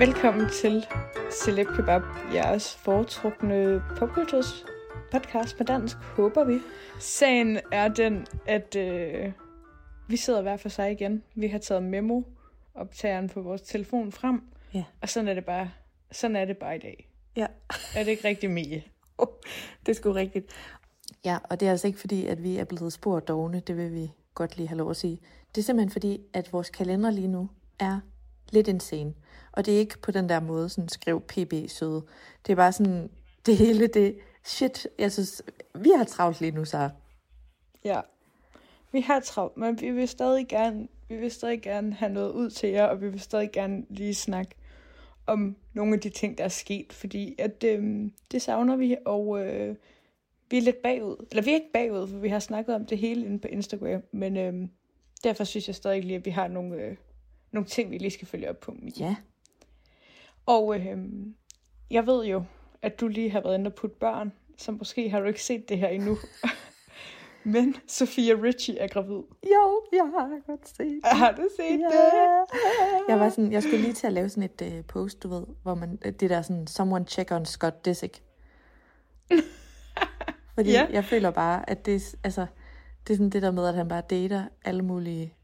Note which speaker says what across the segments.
Speaker 1: Velkommen til Celeb Kebab, jeres foretrukne popkulturs podcast på dansk, håber vi. Sagen er den, at øh, vi sidder hver for sig igen. Vi har taget memo optageren på vores telefon frem,
Speaker 2: Ja.
Speaker 1: og sådan er det bare, sådan er det bare i dag.
Speaker 2: Ja,
Speaker 1: Er det ikke rigtigt, Mie?
Speaker 2: det er sgu rigtigt. Ja, og det er altså ikke fordi, at vi er blevet spurgt dogne, det vil vi godt lige have lov at sige. Det er simpelthen fordi, at vores kalender lige nu er lidt insane. Og det er ikke på den der måde, sådan skriv pb søde. Det er bare sådan, det hele det, shit, jeg synes, vi har travlt lige nu, så
Speaker 1: Ja. Vi har travlt, men vi vil stadig gerne, vi vil stadig gerne have noget ud til jer, og vi vil stadig gerne lige snakke om nogle af de ting, der er sket, fordi at, øh, det savner vi, og øh, vi er lidt bagud. Eller vi er ikke bagud, for vi har snakket om det hele inde på Instagram, men øh, derfor synes jeg stadig lige, at vi har nogle, øh, nogle ting, vi lige skal følge op på. Mie.
Speaker 2: ja.
Speaker 1: Og øhm, jeg ved jo, at du lige har været inde og putte børn, så måske har du ikke set det her endnu. Men Sofia Richie er gravid.
Speaker 2: Jo, jeg har godt set det.
Speaker 1: Har du set
Speaker 2: Ja.
Speaker 1: det?
Speaker 2: Jeg var sådan, jeg skulle lige til at lave sådan et uh, post, du ved, hvor man, det der sådan, someone check on Scott Disick. Fordi
Speaker 1: Ja.
Speaker 2: jeg føler bare, at det, altså, det er sådan det der med, at han bare dater alle mulige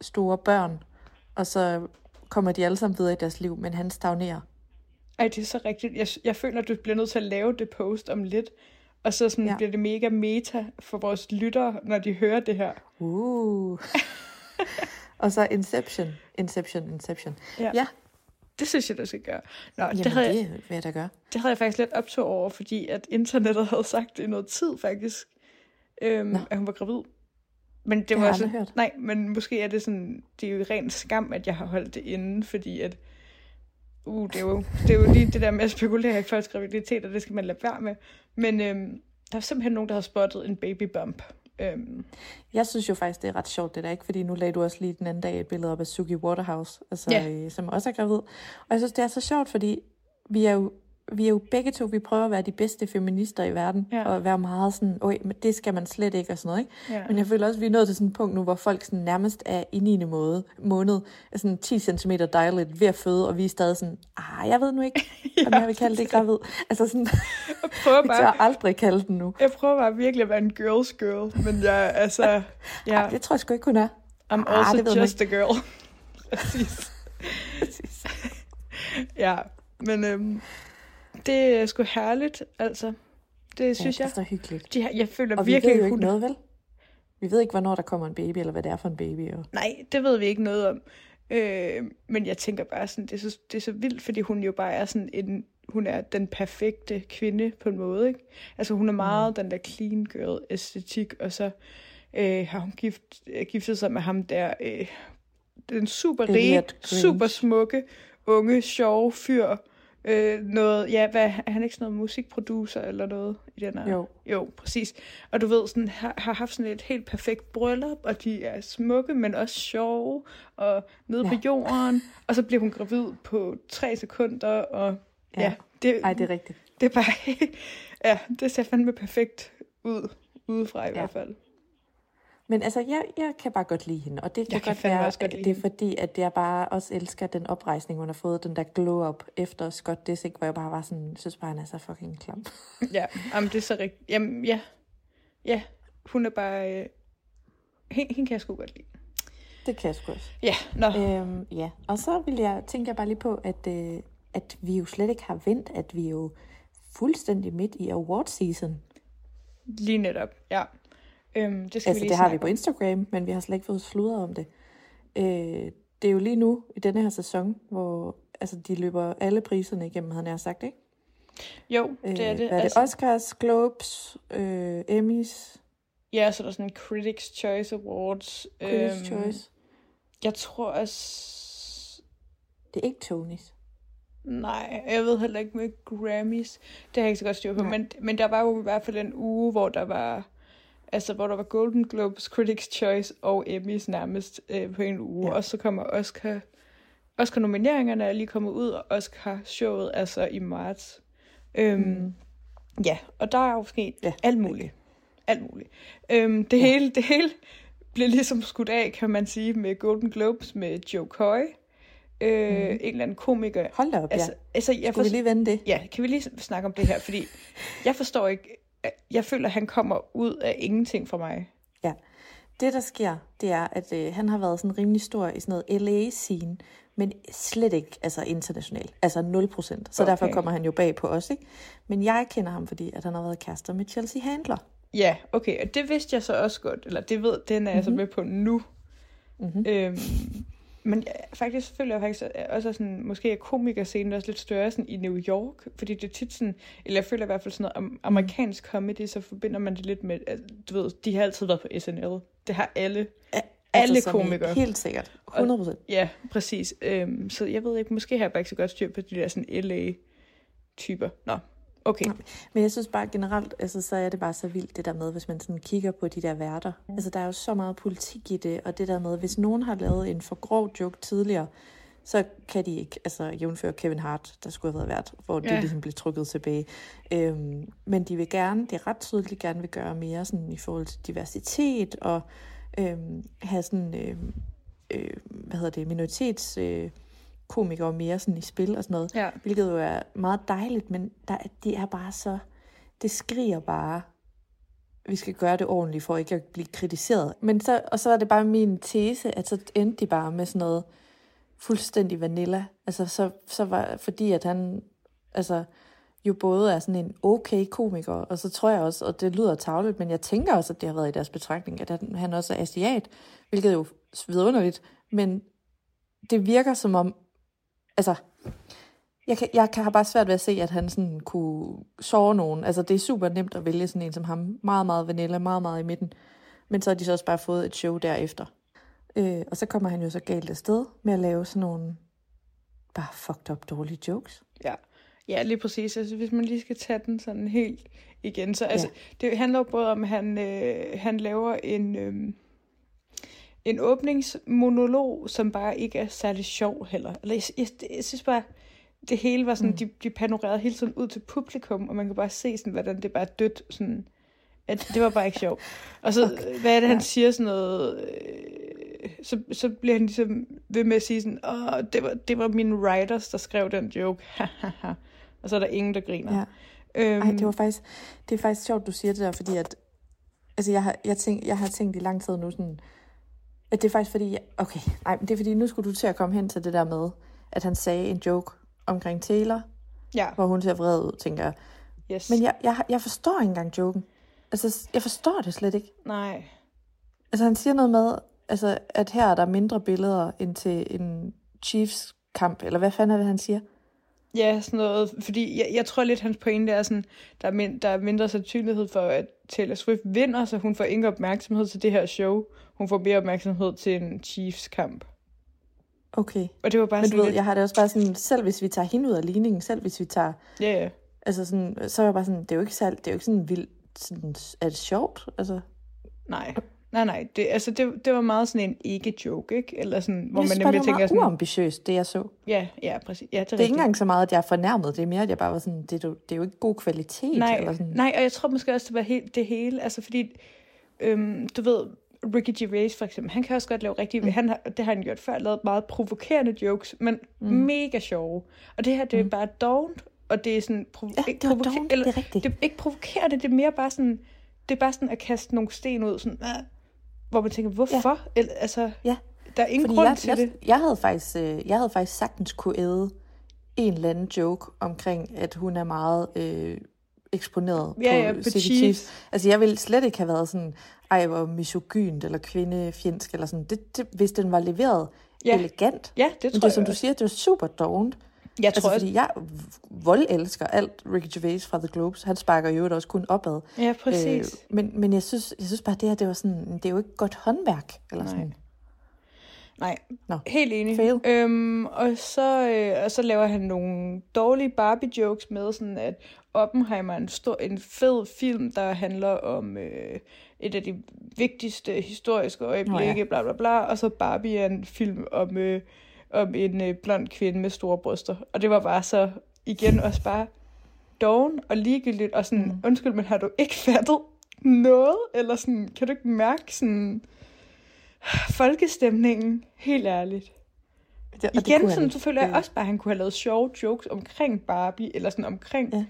Speaker 2: store børn, og så kommer de alle sammen videre i deres liv, men han stagnerer.
Speaker 1: Ej, det er så rigtigt. Jeg, jeg føler, at du bliver nødt til at lave det post om lidt. Og så sådan ja. Bliver det mega meta for vores lyttere, når de hører det her.
Speaker 2: Uh. og så Inception, Inception, Inception.
Speaker 1: Ja.
Speaker 2: ja.
Speaker 1: Det synes jeg, du skal gøre. Nå,
Speaker 2: Jamen,
Speaker 1: det, havde jeg,
Speaker 2: det vil jeg da gøre.
Speaker 1: det havde jeg faktisk lidt optog over, fordi at internettet havde sagt det i noget tid faktisk, øhm,
Speaker 2: Nå.
Speaker 1: at hun var gravid. Men det,
Speaker 2: Det
Speaker 1: var
Speaker 2: har jeg
Speaker 1: så,
Speaker 2: aldrig hørt.
Speaker 1: Nej, men måske er det sådan, det er jo ren skam, at jeg har holdt det inde, fordi at, uh, det er jo, det er jo lige det der med at spekulere i folks graviditet, og det skal man lade være med. Men øhm, der er simpelthen nogen, der har spottet en baby bump. Øhm,
Speaker 2: Jeg synes jo faktisk, det er ret sjovt, det der ikke, fordi nu lagde du også lige den anden dag et billede op af Suki Waterhouse, altså,
Speaker 1: Ja.
Speaker 2: øh, som også er gravid. Og jeg synes, det er så sjovt, fordi vi er jo, vi er jo begge to, vi prøver at være de bedste feminister i verden,
Speaker 1: Ja.
Speaker 2: og være meget sådan, oj, men det skal man slet ikke, og sådan noget, ikke?
Speaker 1: Ja.
Speaker 2: Men jeg føler også, at vi er nået til sådan et punkt nu, hvor folk sådan nærmest er i 9. Måde, måned, er sådan 10 cm dilated ved at føde, og vi er stadig sådan, ah, jeg ved nu ikke, om jeg vil kalde det gravid. Altså sådan,
Speaker 1: jeg prøver bare,
Speaker 2: aldrig kalde den nu.
Speaker 1: jeg prøver bare virkelig at være en girl's girl, men jeg, altså, ja,
Speaker 2: Det tror jeg sgu ikke, hun er.
Speaker 1: I'm
Speaker 2: Ah,
Speaker 1: also
Speaker 2: det ved man
Speaker 1: just a girl. Præcis.
Speaker 2: Præcis.
Speaker 1: Ja, men øhm, det er sgu herligt, altså. Det synes
Speaker 2: ja,
Speaker 1: jeg.
Speaker 2: det er så hyggeligt.
Speaker 1: De jeg føler
Speaker 2: Og vi
Speaker 1: virkelig,
Speaker 2: ved jo ikke
Speaker 1: hun...
Speaker 2: noget, vel? Vi ved ikke, hvornår der kommer en baby, eller hvad det er for en baby. Og...
Speaker 1: Nej, det ved vi ikke noget om. Øh, men jeg tænker bare sådan, det er, så, det er så vildt, fordi hun jo bare er sådan en, hun er den perfekte kvinde på en måde, ikke? Altså hun er meget mm. den der clean girl æstetik, og så øh, har hun gift, øh, giftet sig med ham der, øh, den super rige, super smukke, unge, sjove fyr. Øh, noget, ja, hvad, er han ikke sådan noget musikproducer eller noget i den her?
Speaker 2: Jo.
Speaker 1: Jo, præcis. Og du ved, sådan, har, har haft sådan et helt perfekt bryllup, og de er smukke, men også sjove, og nede ja. på jorden. Og så bliver hun gravid på tre sekunder, og Ja, ja det,
Speaker 2: Ej, det er rigtigt.
Speaker 1: det er bare... ja, det ser fandme perfekt ud. Udefra i ja. hvert fald.
Speaker 2: Men altså, jeg, jeg kan bare godt lide hende, og det kan
Speaker 1: Jeg kan
Speaker 2: godt
Speaker 1: fandme
Speaker 2: være,
Speaker 1: også godt
Speaker 2: det er fordi, at jeg bare også elsker den oprejsning, hun har fået, den der glow-up efter Scott Disick, hvor jeg bare var sådan, synes bare, han er så fucking klam.
Speaker 1: Ja, jamen, det er så rigtigt. Jamen, ja. Ja, hun er bare... Øh... Hende, hende kan jeg sgu godt lide.
Speaker 2: Det kan jeg sgu også.
Speaker 1: Ja, nå.
Speaker 2: Øhm, ja, og så vil jeg, tænker jeg bare lige på, at, øh, at vi jo slet ikke har vendt, at vi er jo fuldstændig midt i award season.
Speaker 1: Lige netop, ja. Øhm, det skal
Speaker 2: Altså,
Speaker 1: vi lige
Speaker 2: det har vi på
Speaker 1: om.
Speaker 2: Instagram, men vi har slet ikke fået sludret om det. Øh, det er jo lige nu, i denne her sæson, hvor altså, de løber alle priserne igennem, havde jeg sagt, ikke?
Speaker 1: Jo, det er
Speaker 2: Øh,
Speaker 1: det.
Speaker 2: Hvad er det? Oscars, Globes, øh, Emmys,
Speaker 1: Ja, så er der sådan Critics' Choice Awards.
Speaker 2: Critics'
Speaker 1: Øhm,
Speaker 2: Choice.
Speaker 1: Jeg tror også...
Speaker 2: Det er ikke Tonys.
Speaker 1: Nej, jeg ved heller ikke med Grammys. Det har jeg ikke så godt styr på.
Speaker 2: Nej.
Speaker 1: Men, men der var jo i hvert fald en uge, hvor der var... Altså, hvor der var Golden Globes, Critics' Choice og Emmys nærmest øh, på en uge.
Speaker 2: Ja.
Speaker 1: Og så kommer Oscar... Oscar-nomineringerne er lige kommet ud, og Oscar-showet er så i marts. Øhm, mm. Ja, og der er jo sket
Speaker 2: Ja,
Speaker 1: alt muligt. Alt muligt. Øhm, det, ja. hele, det hele blev ligesom skudt af, kan man sige, med Golden Globes med Joe Coy. Øh, mm. En eller anden komiker.
Speaker 2: Hold da op,
Speaker 1: altså,
Speaker 2: ja.
Speaker 1: altså, jeg
Speaker 2: Skulle vi lige vende det?
Speaker 1: Ja, kan vi lige snakke om det her? Fordi jeg forstår ikke... Jeg føler, at han kommer ud af ingenting for mig.
Speaker 2: Ja. Det, der sker, det er, at øh, han har været sådan rimelig stor i sådan noget LA-scene, men slet ikke altså internationalt. Altså 0 procent. Så okay. derfor kommer han jo bag på os, ikke? Men jeg kender ham, fordi at han har været kærester med Chelsea Handler.
Speaker 1: Ja, okay, og det vidste jeg så også godt. Eller det ved, den er jeg så med på nu.
Speaker 2: Mm-hmm.
Speaker 1: Øhm, men jeg, faktisk føler jeg faktisk også sådan, måske er komikerscenen også lidt større sådan i New York, fordi det er tit sådan, eller jeg føler i hvert fald sådan noget am- amerikansk comedy, så forbinder man det lidt med, at, du ved, de har altid været på SNL. Det har alle. Alle
Speaker 2: altså,
Speaker 1: komikere.
Speaker 2: Helt sikkert. 100 procent.
Speaker 1: Ja, præcis. Øhm, så jeg ved ikke, måske har jeg bare ikke så godt styr på de der sådan LA-typer. Nå, okay.
Speaker 2: Men jeg synes bare generelt, altså, så er det bare så vildt det der med, hvis man sådan kigger på de der værter. Altså der er jo så meget politik i det, og det der med, hvis nogen har lavet en for grov joke tidligere, så kan de ikke, altså jævnfør Kevin Hart, der skulle have været vært, hvor ja.
Speaker 1: Ja.
Speaker 2: de ligesom blev trukket tilbage. Øhm, men de vil gerne, det er ret tydeligt, de gerne vil gøre mere sådan i forhold til diversitet, og øhm, have sådan, øhm, øh, hvad hedder det, minoritets... Øh, komikere mere sådan i spil og sådan noget,
Speaker 1: Ja.
Speaker 2: hvilket jo er meget dejligt, men der, de er bare så, det skriger bare, vi skal gøre det ordentligt for ikke at blive kritiseret. Men så, og så er det bare min tese, at så endte de bare med sådan noget fuldstændig vanilla. Altså så, så var, fordi at han, altså jo både er sådan en okay komiker, og så tror jeg også, og det lyder tavligt, men jeg tænker også, at det har været i deres betragtning, at han, også er asiat, hvilket jo er vidunderligt, men det virker som om, altså, jeg, kan, jeg kan, har bare svært ved at se, at han sådan kunne såre nogen. Altså, det er super nemt at vælge sådan en som ham. Meget, meget vanilla, meget, meget i midten. Men så har de så også bare fået et show derefter. Øh, og så kommer han jo så galt afsted med at lave sådan nogle bare fucked up dårlige jokes.
Speaker 1: Ja. ja, lige præcis. Altså, hvis man lige skal tage den sådan helt igen, så altså, ja. det handler jo både om, at han, øh, han laver en, øh, en åbningsmonolog, som bare ikke er særlig sjov heller. Eller jeg, jeg, jeg synes bare, det hele var sådan, mm. de, de panorerede hele tiden ud til publikum, og man kan bare se sådan, hvordan det bare dødt, sådan, at det var bare ikke sjovt. Og så, okay. hvad er det, han siger sådan noget, øh, så, så bliver han ligesom ved med at sige sådan, åh, det var, det var mine writers, der skrev den joke, og så er der ingen, der griner.
Speaker 2: Ja.
Speaker 1: Øhm,
Speaker 2: Ej, det var faktisk, det er faktisk sjovt, du siger det der, fordi at, altså jeg har, jeg, tænk, jeg har tænkt i lang tid nu sådan, at det er faktisk fordi, jeg, okay, nej, men det er fordi, nu skulle du til at komme hen til det der med, at han sagde en joke omkring Taylor,
Speaker 1: ja,
Speaker 2: hvor hun ser vred ud, tænker jeg.
Speaker 1: yes.
Speaker 2: Men jeg, jeg, jeg forstår ikke engang joken. Altså, jeg forstår det slet ikke.
Speaker 1: Nej,
Speaker 2: Altså, han siger noget med, altså, at her er der mindre billeder end til en Chiefs kamp, eller hvad fanden er det, han siger?
Speaker 1: Ja, sådan noget, fordi jeg, jeg tror lidt, hans pointe er sådan, der er, mind, der er mindre sandsynlighed for, at Taylor Swift vinder, så hun får ingen opmærksomhed til det her show. Hun får mere opmærksomhed til en Chiefs kamp.
Speaker 2: Okay.
Speaker 1: Og det var bare
Speaker 2: Men du
Speaker 1: sådan
Speaker 2: ved,
Speaker 1: lidt,
Speaker 2: jeg har det også bare sådan, selv hvis vi tager hende ud af ligningen, selv hvis vi tager,
Speaker 1: ja, ja.
Speaker 2: altså sådan, så er jeg bare sådan, det er jo ikke, særlig, det er jo ikke sådan vildt, sådan, er det sjovt? Altså,
Speaker 1: Nej, Nej, nej, det, altså det, det var meget sådan en ikke-joke, ikke? Eller sådan, hvor
Speaker 2: jeg
Speaker 1: man nemlig tænker
Speaker 2: meget
Speaker 1: sådan,
Speaker 2: uambitiøst, det jeg så.
Speaker 1: ja, ja, præcis. Ja, det er,
Speaker 2: Det er ikke engang så meget, at jeg er fornærmet. Det er mere, at jeg bare var sådan, det er, jo- det er jo ikke god kvalitet.
Speaker 1: nej,
Speaker 2: eller sådan.
Speaker 1: nej, og jeg tror måske også, det var helt, det hele, altså fordi, øhm, du ved, Ricky Gervais for eksempel, han kan også godt lave rigtig, mm. han har, det har han gjort før, lavet meget provokerende jokes, men mm. mega sjove. Og det her, det er mm. bare dovent, og det er sådan, provo-
Speaker 2: Ja,
Speaker 1: ikke provoker-
Speaker 2: dovent,
Speaker 1: eller,
Speaker 2: det er rigtigt.
Speaker 1: Det er ikke provokerende, det er mere bare sådan, det er bare sådan at kaste nogle sten ud, sådan, ah, hvor man tænker, hvorfor? Ja. Eller, altså,
Speaker 2: Ja,
Speaker 1: der er ingen
Speaker 2: fordi
Speaker 1: grund
Speaker 2: jeg,
Speaker 1: til
Speaker 2: jeg,
Speaker 1: det.
Speaker 2: jeg, havde faktisk, øh, jeg havde faktisk sagtens kunne æde en eller anden joke omkring, at hun er meget øh, eksponeret
Speaker 1: Ja,
Speaker 2: på
Speaker 1: ja, på. Chiefs.
Speaker 2: Altså, jeg ville slet ikke have været sådan, ej, hvor misogynt eller kvindefjendsk eller sådan. Det, det, hvis den var leveret
Speaker 1: Ja.
Speaker 2: elegant.
Speaker 1: Ja, det
Speaker 2: Men
Speaker 1: tror
Speaker 2: det er,
Speaker 1: jeg
Speaker 2: som du
Speaker 1: også.
Speaker 2: siger, det var super dovent.
Speaker 1: Jeg
Speaker 2: Altså,
Speaker 1: tror også,
Speaker 2: fordi jeg vold elsker alt Ricky Gervais fra The Globes. Han sparker jo også kun opad.
Speaker 1: ja, præcis.
Speaker 2: Øh, men, men jeg synes, jeg synes bare, det her, det var sådan, det er jo ikke godt håndværk. Eller
Speaker 1: Nej.
Speaker 2: sådan.
Speaker 1: Nej,
Speaker 2: Nå.
Speaker 1: helt enig.
Speaker 2: Fail.
Speaker 1: Øhm, og, så, øh, og så laver han nogle dårlige Barbie-jokes med, sådan at Oppenheimer er en, stor, en fed film, der handler om øh, et af de vigtigste historiske øjeblikke,
Speaker 2: Nå ja.
Speaker 1: bla bla bla, og så Barbie er en film om, øh, om en øh, blond kvinde med store bryster. Og det var bare så, igen også bare doven og ligegyldigt, og sådan, mm. undskyld, men har du ikke fattet noget? Eller sådan, kan du ikke mærke sådan folkestemningen? Helt ærligt.
Speaker 2: Det, og det
Speaker 1: Igen,
Speaker 2: kunne
Speaker 1: sådan, så føler jeg også bare, at han kunne have lavet sjove jokes omkring Barbie, eller sådan omkring, ja.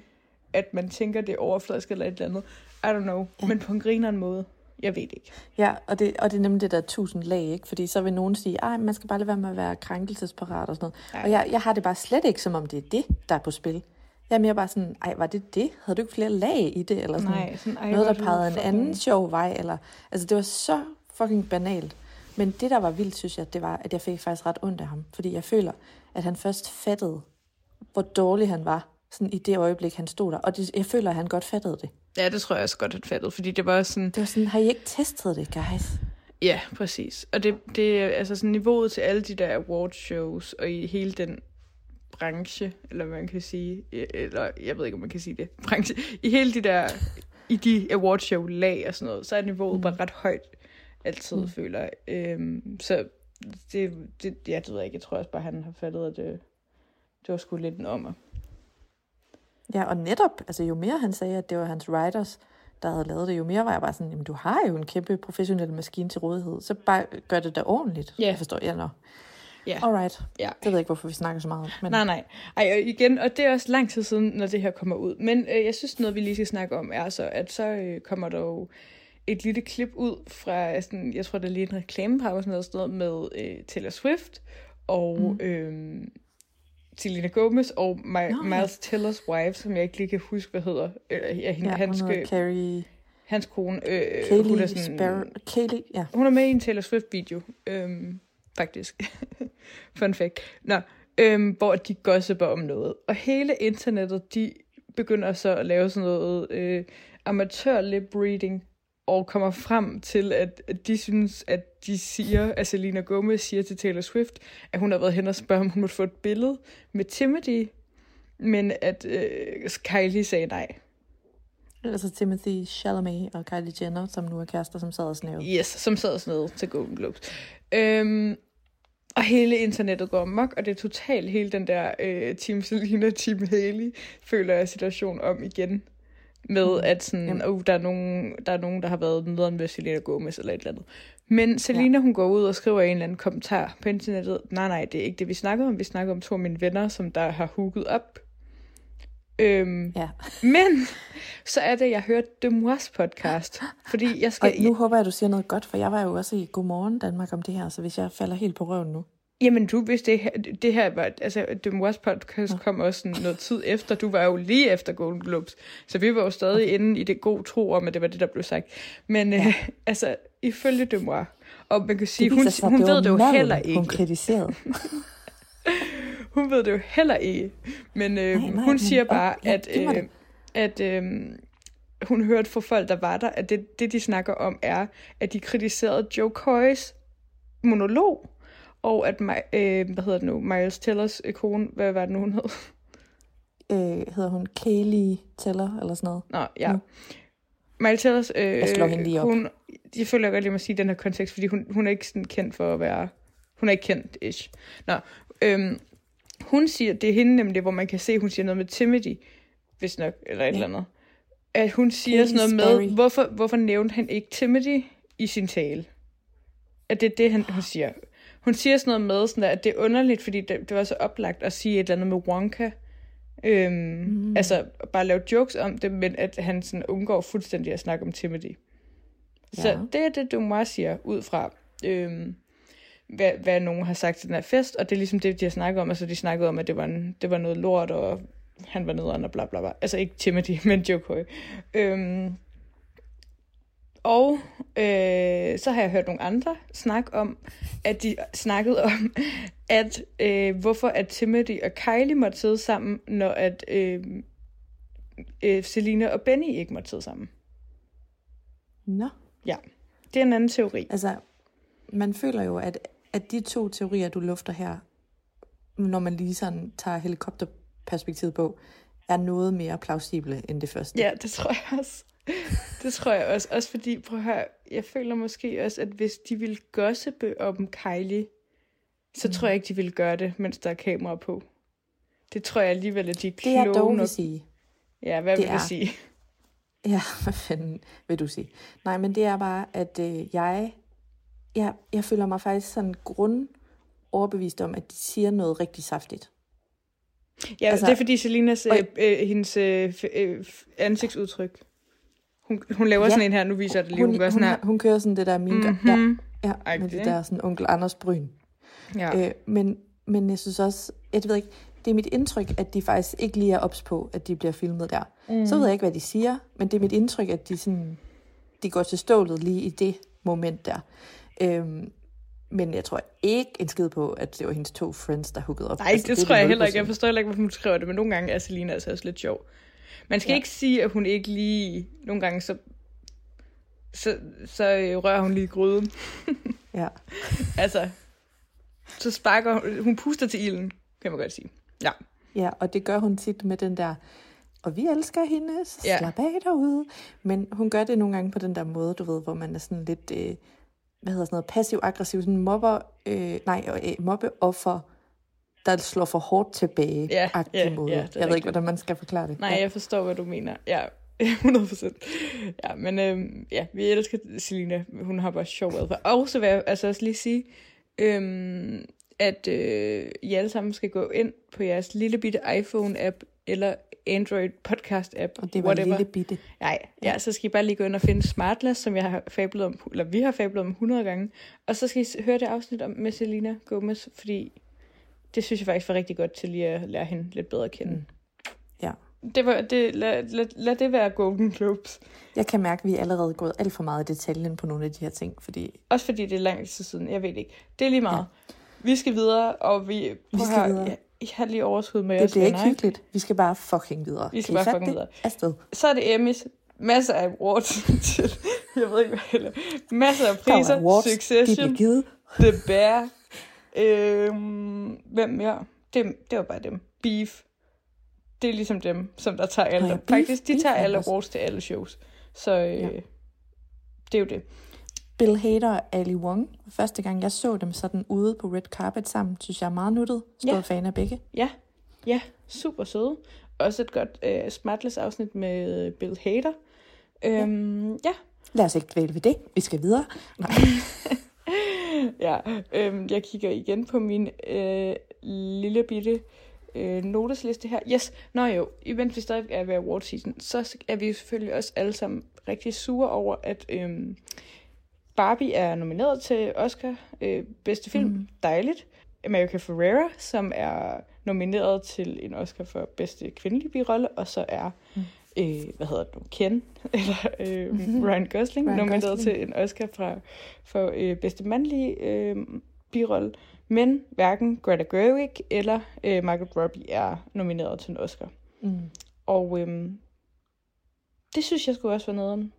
Speaker 1: At man tænker, det er overfladisk eller et eller andet. I don't know. Ja. Men på en grineren måde. Jeg ved det ikke.
Speaker 2: Ja, og det, og det er nemlig det der tusind lag, ikke? Fordi så vil nogen sige, at man skal bare lade være med at være krænkelsesparat og sådan noget.
Speaker 1: Ja.
Speaker 2: Og jeg, jeg har det bare slet ikke, som om det er det, der er på spil. Jeg er mere bare sådan, ej, var det det? Havde du ikke flere lag i det? Eller sådan
Speaker 1: Nej, sådan, ej,
Speaker 2: noget, der
Speaker 1: er
Speaker 2: pegede en anden sjov vej? Eller, altså, det var så fucking banalt. Men det, der var vildt, synes jeg, det var, at jeg fik faktisk ret ondt af ham. Fordi jeg føler, at han først fattede, hvor dårlig han var, sådan i det øjeblik, han stod der. Og det, jeg føler, at han godt fattede det.
Speaker 1: Ja, det tror jeg også godt, han fattede, fordi det var sådan,
Speaker 2: Det var sådan, har I ikke testet det, guys?
Speaker 1: ja, præcis. Og det, det er altså sådan niveauet til alle de der awards shows, og i hele den branche, eller man kan sige, eller jeg ved ikke, om man kan sige det, branche, i hele de der, i de awards show lag og sådan noget, så er niveauet mm. bare ret højt, altid, mm. føler jeg. Øhm, så det, det, ja, det ved jeg ikke, jeg tror også bare, han har fattet, at det, det var sgu lidt en ommer.
Speaker 2: Ja, og netop, altså jo mere han sagde, at det var hans writers, der havde lavet det, jo mere var jeg bare sådan, jamen du har jo en kæmpe professionel maskine til rådighed, så bare gør det da ordentligt.
Speaker 1: Ja.
Speaker 2: Jeg forstår, ja, nå.
Speaker 1: Ja.
Speaker 2: Alright.
Speaker 1: Ja.
Speaker 2: Det ved jeg ikke, hvorfor vi snakker så meget om. Men
Speaker 1: Nej, nej. Ej, og igen, og det er også lang tid siden, når det her kommer ud. Men øh, jeg synes, noget vi lige skal snakke om, er så, at så øh, kommer der jo et lille klip ud fra, sådan, jeg tror, der er lige en reklamepause eller sådan noget, med øh, Taylor Swift og mm. øh, Selena Gomez og My,
Speaker 2: ja.
Speaker 1: Miles Tellers wife, som jeg ikke lige kan huske, hvad hedder. Øh, ja, hende,
Speaker 2: ja,
Speaker 1: hans, øh,
Speaker 2: Carrie,
Speaker 1: hans kone. Øh,
Speaker 2: Kaylee
Speaker 1: hun er sådan,
Speaker 2: Sparrow, Kaylee, ja.
Speaker 1: hun er med i en Taylor Swift-video, øhm, faktisk. Fun fact. Nå, øhm, hvor de gossiper om noget. Og hele internettet, de begynder så at lave sådan noget øh, amatør lip reading og kommer frem til, at, de synes, at de siger, at Selena Gomez siger til Taylor Swift, at hun har været hen og spørge, om hun måtte få et billede med Timothy, men at øh, Kylie sagde nej.
Speaker 2: Altså Timothy Chalamet og Kylie Jenner, som nu er kærester, som sad og snævede.
Speaker 1: Yes, som sad sådan noget til Golden Globes. Øhm, og hele internettet går amok, og det er totalt hele den der øh, Team Selina, Team Haley, føler jeg situation om igen. Med mm. at sådan,
Speaker 2: Jamen.
Speaker 1: uh, der, er nogen, der er nogen, der har været nederen med Selena Gomez eller et eller andet. Men Selina, ja. hun går ud og skriver en eller anden kommentar på internettet. Nej, nej, det er ikke det, vi snakker om. Vi snakker om to af mine venner, som der har hooket op. Øhm,
Speaker 2: Ja.
Speaker 1: Men så er det, jeg hørte Demois podcast. Fordi jeg
Speaker 2: Og
Speaker 1: skal...
Speaker 2: nu håber jeg, at du siger noget godt, for jeg var jo også i Godmorgen Danmark om det her, så hvis jeg falder helt på røven nu.
Speaker 1: Jamen, du vidste det her, det her var, altså, Demois podcast kom også sådan noget tid efter. Du var jo lige efter Golden Globes. Så vi var jo stadig okay. inde i det gode tro om, at det var det, der blev sagt. Men ja. øh, altså, ifølge Demois, og man kan sige, hun,
Speaker 2: sig,
Speaker 1: hun
Speaker 2: det
Speaker 1: ved det jo heller ikke.
Speaker 2: Hun kritiserede.
Speaker 1: Hun ved det jo heller ikke. Men øh,
Speaker 2: Nej, nej,
Speaker 1: hun siger bare,
Speaker 2: ja,
Speaker 1: at,
Speaker 2: mig
Speaker 1: øh, at øh, hun hørte fra folk, der var der, at det, det, de snakker om, er, at de kritiserede Joe Coys monolog, og at, øh, hvad hedder det nu, Miles Tellers øh, kone, hvad var det nu, hun hed?
Speaker 2: øh, hedder hun Kaylee Teller, eller sådan noget.
Speaker 1: Nå, ja.
Speaker 2: Mm.
Speaker 1: Miles Tellers øh,
Speaker 2: Jeg slår hende lige op.
Speaker 1: kone, jeg føler godt lige at sige den her kontekst, fordi hun, hun er ikke sådan kendt for at være, hun er ikke kendt, ish. Nå, øhm, hun siger, det er hende nemlig, hvor man kan se, hun siger noget med Timothy, hvis nok, eller et
Speaker 2: Ja.
Speaker 1: eller andet. At hun siger
Speaker 2: Katy
Speaker 1: sådan noget med,
Speaker 2: Sperry.
Speaker 1: hvorfor, hvorfor nævnte han ikke Timothy i sin tale? At det er det, han, hun siger. Hun siger sådan noget med, sådan der, at det er underligt, fordi det, det var så oplagt at sige et eller andet med Wonka. Øhm, mm. Altså bare lave jokes om det, men at han sådan undgår fuldstændig at snakke om Timothy. Så
Speaker 2: Ja.
Speaker 1: det er det, Dumois siger, ud fra, øhm, hvad, hvad nogen har sagt til den her fest, og det er ligesom det, de har snakket om. Altså, de snakkede om, at det var, en, det var noget lort, og han var nederen og bla bla bla. Altså ikke Timothy, men Joe Coy. Øhm, og øh, så har jeg hørt nogle andre snakke om, at de snakkede om, at øh, hvorfor at Timothy og Kylie måtte sidde sammen, når at øh, øh, Selina og Benny ikke måtte sidde sammen.
Speaker 2: Nå.
Speaker 1: Ja, det er en anden teori.
Speaker 2: Altså, man føler jo, at, at de to teorier, du lufter her, når man lige sådan tager helikopterperspektivet på, er noget mere plausible end det første.
Speaker 1: Ja, det tror jeg også. Det tror jeg også. Også fordi, prøv at høre, jeg føler måske også, at hvis de ville gossipe om Kylie, så mm. tror jeg ikke, de ville gøre det, mens der er kamera på. Det tror jeg alligevel, at de er
Speaker 2: Det jeg
Speaker 1: kloge
Speaker 2: dog
Speaker 1: nok.
Speaker 2: vil sige.
Speaker 1: Ja, hvad
Speaker 2: det
Speaker 1: vil du
Speaker 2: er-
Speaker 1: sige?
Speaker 2: Ja, hvad fanden vil du sige? Nej, men det er bare, at øh, jeg, jeg, jeg føler mig faktisk sådan grund overbevist om, at de siger noget rigtig saftigt.
Speaker 1: Ja,
Speaker 2: Altså-
Speaker 1: det er fordi Selinas, øh, øh, hendes øh, øh, ansigtsudtryk. Hun, hun laver
Speaker 2: Ja.
Speaker 1: sådan en her, nu viser jeg det lige, hun, hun gør sådan her.
Speaker 2: hun, hun kører sådan det der min mm-hmm. ja,
Speaker 1: Mhm.
Speaker 2: ja,
Speaker 1: Ej,
Speaker 2: med
Speaker 1: det-
Speaker 2: det der sådan onkel Anders Bryn.
Speaker 1: Ja.
Speaker 2: Øh, men, men jeg synes også, jeg ved ikke, det er mit indtryk, at de faktisk ikke lige er ops på, at de bliver filmet der. Mm. Så ved jeg ikke, hvad de siger, men det er mit indtryk, at de, sådan, de går til stålet lige i det moment der. Øhm, men jeg tror ikke en skid på, at det var hendes to friends, der hookede op.
Speaker 1: Nej, altså, det,
Speaker 2: er
Speaker 1: tror jeg heller ikke.
Speaker 2: 0%.
Speaker 1: Jeg forstår heller ikke, hvorfor hun skriver det, men nogle gange er Selina altså også lidt sjov. Man skal
Speaker 2: Ja.
Speaker 1: ikke sige, at hun ikke lige... Nogle gange så, så, så øh, rører hun lige gryden.
Speaker 2: Ja.
Speaker 1: Altså, så sparker hun... Hun puster til ilden, kan man godt sige. Ja.
Speaker 2: ja, og det gør hun tit med den der, og vi elsker hende, så
Speaker 1: Ja.
Speaker 2: slap af derude. Men hun gør det nogle gange på den der måde, du ved, hvor man er sådan lidt, øh, hvad hedder sådan noget, passiv-aggressiv, sådan mobber, øh, nej, øh, mobbeoffer, der slår for hårdt tilbage,
Speaker 1: Ja, ja,
Speaker 2: måde.
Speaker 1: ja,
Speaker 2: jeg
Speaker 1: er
Speaker 2: ved ikke,
Speaker 1: rigtigt.
Speaker 2: hvordan man skal forklare det.
Speaker 1: Nej,
Speaker 2: ja.
Speaker 1: jeg forstår, hvad du mener. Ja, 100 procent. Ja, men øhm, ja, vi elsker Selina. Hun har bare sjov adfærd. Og så vil jeg altså også lige sige, øhm, at øh, I alle sammen skal gå ind på jeres lille bitte iPhone-app eller Android podcast-app.
Speaker 2: Og det var
Speaker 1: whatever.
Speaker 2: lille bitte.
Speaker 1: Nej, ja, så skal I bare lige gå ind og finde Smartless, som jeg har fablet om, eller vi har fablet om 100 gange. Og så skal I høre det afsnit om med Selina Gomez, fordi det synes jeg faktisk var rigtig godt til lige at lære hende lidt bedre at kende. Mm.
Speaker 2: Ja.
Speaker 1: Det var, det, lad, lad, lad det være Golden Globes.
Speaker 2: Jeg kan mærke, at vi er allerede gået alt for meget i detaljen på nogle af de her ting, fordi
Speaker 1: Også fordi det er lang tid siden, jeg ved ikke. Det er lige meget. Ja. Vi skal videre, og vi,
Speaker 2: Vi skal
Speaker 1: her,
Speaker 2: videre.
Speaker 1: Jeg, jeg har lige overskud med
Speaker 2: det bliver ikke hyggeligt. Vi skal bare fucking videre.
Speaker 1: Vi skal
Speaker 2: Kan
Speaker 1: bare fucking
Speaker 2: det?
Speaker 1: videre.
Speaker 2: Afsted.
Speaker 1: Så er det Emmys. Masser af awards til, jeg ved ikke hvad heller. Masser af priser.
Speaker 2: awards, de
Speaker 1: Succession.
Speaker 2: givet.
Speaker 1: The Bear. Øhm, hvem mere? Det, det var bare dem. Beef. Det er ligesom dem, som der tager alle.
Speaker 2: Ja,
Speaker 1: Ja,
Speaker 2: Beef-
Speaker 1: Faktisk, de
Speaker 2: Beef
Speaker 1: tager
Speaker 2: er
Speaker 1: alle awards til alle shows. Så øh,
Speaker 2: Ja.
Speaker 1: ja. det er jo det.
Speaker 2: Bill Hader og Ali Wong. Første gang, jeg så dem sådan ude på red carpet sammen, synes jeg er meget nuttet. Stor
Speaker 1: Ja.
Speaker 2: fan af begge.
Speaker 1: Ja, ja, super søde. Også et godt øh, smartless afsnit med Bill Hader. Øhm, ja.
Speaker 2: Lad os ikke dvæle ved det. Vi skal videre. Nej.
Speaker 1: ja, øhm, jeg kigger igen på min øh, lille bitte øh, notesliste her. Yes, nå jo, imens vi stadig er ved award season, så er vi selvfølgelig også alle sammen rigtig sure over, at øhm, Barbie er nomineret til Oscar øh, bedste film. Mm. Dejligt. America Ferrera, som er nomineret til en Oscar for bedste kvindelige birolle, og så er mm. Øh, hvad hedder nu, Ken, eller øh, mm-hmm. Ryan Gosling,
Speaker 2: Ryan
Speaker 1: nomineret
Speaker 2: Gosling.
Speaker 1: til en Oscar fra, for øh, bedste mandlige øh, birolle. Men hverken Greta Gerwig eller øh, Margot Robbie er nomineret til en Oscar.
Speaker 2: Mm.
Speaker 1: Og øhm, det synes jeg skulle også være noget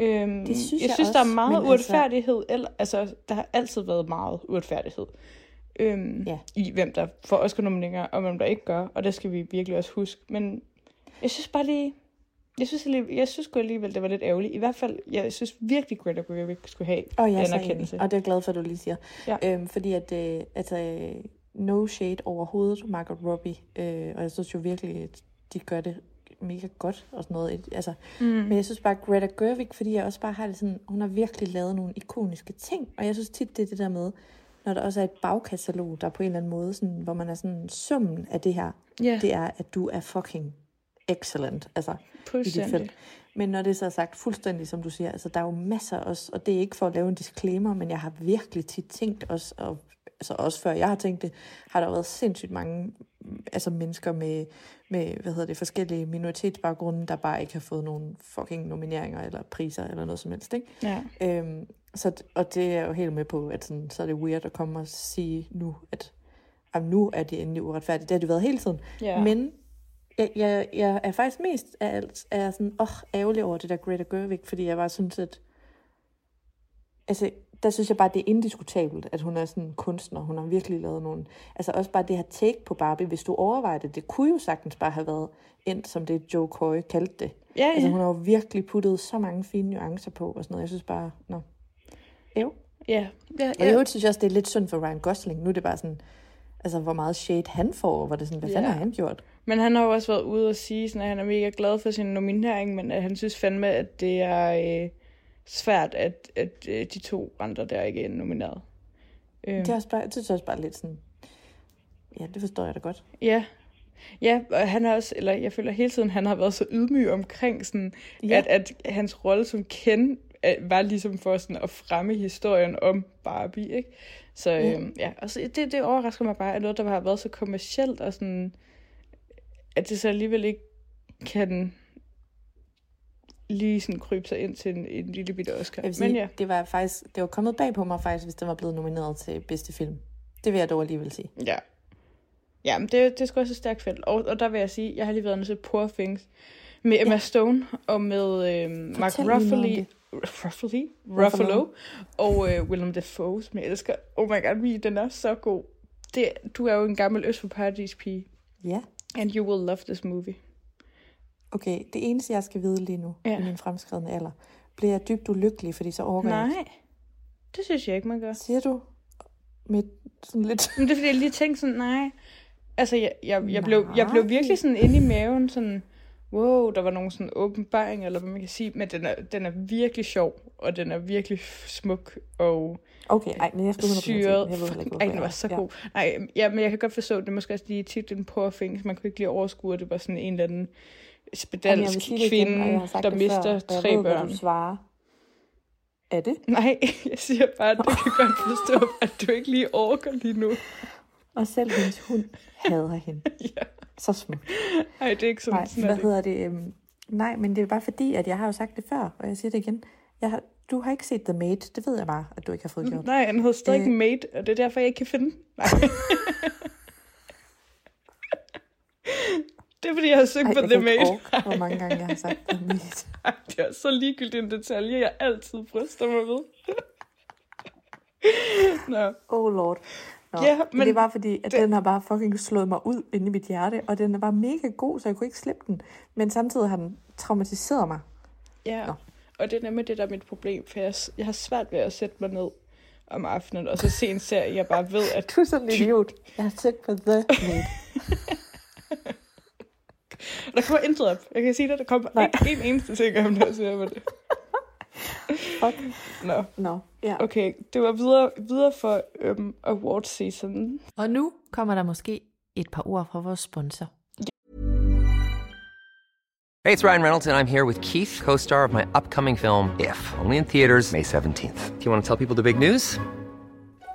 Speaker 1: Øhm,
Speaker 2: Det synes
Speaker 1: jeg,
Speaker 2: jeg
Speaker 1: synes,
Speaker 2: også,
Speaker 1: der er meget
Speaker 2: altså-
Speaker 1: uretfærdighed. Eller, altså, der har altid været meget uretfærdighed øhm,
Speaker 2: Ja.
Speaker 1: i, hvem der får Oscar-nomineringer, og hvem der ikke gør. Og det skal vi virkelig også huske. Men jeg synes bare lige... Jeg synes, alligevel, jeg synes alligevel, det var lidt ærgerligt. I hvert fald, jeg synes virkelig, Greta Gerwig skulle have
Speaker 2: Og jeg er så
Speaker 1: anerkendelse.
Speaker 2: enig, og det er jeg glad for, at du lige siger.
Speaker 1: Ja.
Speaker 2: Øhm, fordi at, øh, altså, øh, no shade overhovedet, Margot Robbie. Øh, og jeg synes jo virkelig, at de gør det mega godt og sådan noget. Altså, mm. Men jeg synes bare, Greta Gerwig, fordi jeg også bare har det sådan, hun har virkelig lavet nogle ikoniske ting. Og jeg synes tit, det er det der med, når der også er et bagkatalog, der på en eller anden måde, sådan, hvor man er sådan, summen af det her,
Speaker 1: Ja.
Speaker 2: det er, at du er fucking excellent. Altså, i dit felt. Men når det så er sagt fuldstændig, som du siger, altså der er jo masser også, og det er ikke for at lave en disclaimer, men jeg har virkelig tit tænkt også, og altså også før jeg har tænkt det, har der været sindssygt mange altså mennesker med, med hvad hedder det, forskellige minoritetsbaggrunde, der bare ikke har fået nogen fucking nomineringer eller priser eller noget som helst, ikke?
Speaker 1: Ja.
Speaker 2: Øhm, så, og det er jeg jo helt med på, at sådan, så er det weird at komme og sige nu, at jamen, nu er det endelig uretfærdigt. Det har det været hele tiden.
Speaker 1: Ja.
Speaker 2: Men jeg, jeg, jeg er faktisk mest af alt er sådan, åh, ærgerlig over det der Greta Gerwig, fordi jeg bare synes, at altså, der synes jeg bare, det er indiskutabelt, at hun er sådan en kunstner. Hun har virkelig lavet nogle... Altså også bare det her take på Barbie, hvis du overvejer det, det kunne jo sagtens bare have været endt, som det Joe Coy kaldte det.
Speaker 1: Ja, ja.
Speaker 2: Altså hun har jo virkelig puttet så mange fine nuancer på og sådan noget. Jeg synes bare, nå. Jo.
Speaker 1: Ja. ja,
Speaker 2: Og i
Speaker 1: ja.
Speaker 2: øvrigt synes jeg også, det er lidt synd for Ryan Gosling. Nu er det bare sådan, altså hvor meget shade han får, hvor det er sådan, hvad
Speaker 1: Ja.
Speaker 2: fanden har han gjort?
Speaker 1: Men han har jo også været ude og sige, sådan, at han er mega glad for sin nominering, men at han synes fandme, at det er øh, svært, at, at øh, de to andre der ikke er nomineret. Øhm,
Speaker 2: Det er også bare, det synes jeg også bare lidt sådan, ja, det forstår jeg da godt.
Speaker 1: Ja. Ja, og han har også, eller jeg føler hele tiden, han har været så ydmyg omkring sådan,
Speaker 2: Ja.
Speaker 1: at, at hans rolle som Ken øh, var ligesom for sådan at fremme historien om Barbie, ikke? Så
Speaker 2: Ja.
Speaker 1: øhm, ja, og så det, det overrasker mig bare, at noget, der har været så kommercielt og sådan, at det så alligevel ikke kan lige sådan krybe sig ind til en, en lille bitte Oscar.
Speaker 2: Jeg sige,
Speaker 1: Men ja,
Speaker 2: det var faktisk, det var kommet bag på mig faktisk, hvis den var blevet nomineret til bedste film. Det vil jeg dog alligevel sige.
Speaker 1: ja. Ja, men det, det er sgu også et stærkt felt. Og, og der vil jeg sige, jeg har lige været nødt til Poor Things med Emma
Speaker 2: Ja.
Speaker 1: Stone og med øhm, Mark Ruffalo. Ruffalo,
Speaker 2: Ruffalo.
Speaker 1: Og øh, Willem Dafoe, som jeg elsker. Oh my god, Mie, den er så god. Det, du er jo en gammel Øst for Paradis pige,
Speaker 2: Ja.
Speaker 1: and you will love this movie.
Speaker 2: Okay, det eneste, jeg skal vide lige nu,
Speaker 1: Ja.
Speaker 2: i min fremskredende alder, bliver jeg dybt ulykkelig, fordi så overgår jeg
Speaker 1: Nej, det synes jeg ikke, man gør.
Speaker 2: Siger du? Med sådan lidt...
Speaker 1: Men det er fordi, jeg lige tænkte sådan, nej. Altså, jeg, jeg, jeg, blev, jeg
Speaker 2: Nej.
Speaker 1: blev virkelig sådan inde i maven, sådan, wow, der var nogle sådan åbenbaring, eller hvad man kan sige, men den er, den er virkelig sjov, og den er virkelig smuk, og
Speaker 2: Okay, ej, men jeg 100%
Speaker 1: syret.
Speaker 2: Jeg ved ikke,
Speaker 1: Ej, den var så
Speaker 2: ja.
Speaker 1: god. Nej, ja, men jeg kan godt forstå, det er måske også lige titlen på Things. Man kunne ikke lige overskue, at det var sådan en eller anden
Speaker 2: Jamen,
Speaker 1: spedalsk
Speaker 2: det igen,
Speaker 1: kvinde,
Speaker 2: sagt
Speaker 1: der
Speaker 2: det
Speaker 1: mister
Speaker 2: før,
Speaker 1: tre
Speaker 2: ved, hvad
Speaker 1: børn.
Speaker 2: du svarer. Er det?
Speaker 1: Nej, jeg siger bare, at du kan godt forstå, at du ikke lige orker lige nu.
Speaker 2: Og selv hendes hund hader hende.
Speaker 1: Ja.
Speaker 2: Så smukt.
Speaker 1: Nej, det er ikke sådan,
Speaker 2: Nej,
Speaker 1: sådan
Speaker 2: hvad
Speaker 1: det.
Speaker 2: hedder det? øhm, Nej, men det er bare fordi, at jeg har jo sagt det før, og jeg siger det igen. Jeg har, du har ikke set The Maid. Det ved jeg bare, at du ikke har fået gjort.
Speaker 1: Nej, han hedder stadig
Speaker 2: Øh.
Speaker 1: Mate, og det er derfor, jeg ikke kan finde den. Nej. det er fordi, jeg har søgt
Speaker 2: Ej,
Speaker 1: på The Mate.
Speaker 2: orke, hvor mange gange jeg har sagt The Maid.
Speaker 1: Ej, det er så ligegyldigt en detalje, jeg altid bryster mig ved. Nå.
Speaker 2: Oh lord. Nå,
Speaker 1: Ja, men
Speaker 2: det var fordi, at
Speaker 1: det-
Speaker 2: det... den har bare fucking slået mig ud inde i mit hjerte, og den er bare mega god, så jeg kunne ikke slippe den. Men samtidig har den traumatiseret mig.
Speaker 1: Ja,
Speaker 2: Nå.
Speaker 1: og det er nemlig det, der er mit problem, for jeg, jeg har svært ved at sætte mig ned om aftenen, og så se en serie, jeg bare ved, at...
Speaker 2: Du er sådan en idiot. Jeg har søgt på The Maid.
Speaker 1: Der kommer intet op. Jeg kan sige dig, der kommer
Speaker 2: Nej.
Speaker 1: ikke en eneste ting om, når jeg ser på det.
Speaker 2: Fuck.
Speaker 1: Nå,
Speaker 2: Nå, ja.
Speaker 1: okay. Det var videre, videre for øhm, award season.
Speaker 3: Og nu kommer der måske et par ord fra vores sponsor.
Speaker 4: Hey, it's Ryan Reynolds, and I'm here with Keith, co star of my upcoming film, If, only in theaters, May 17th. Do you want to tell people the big news?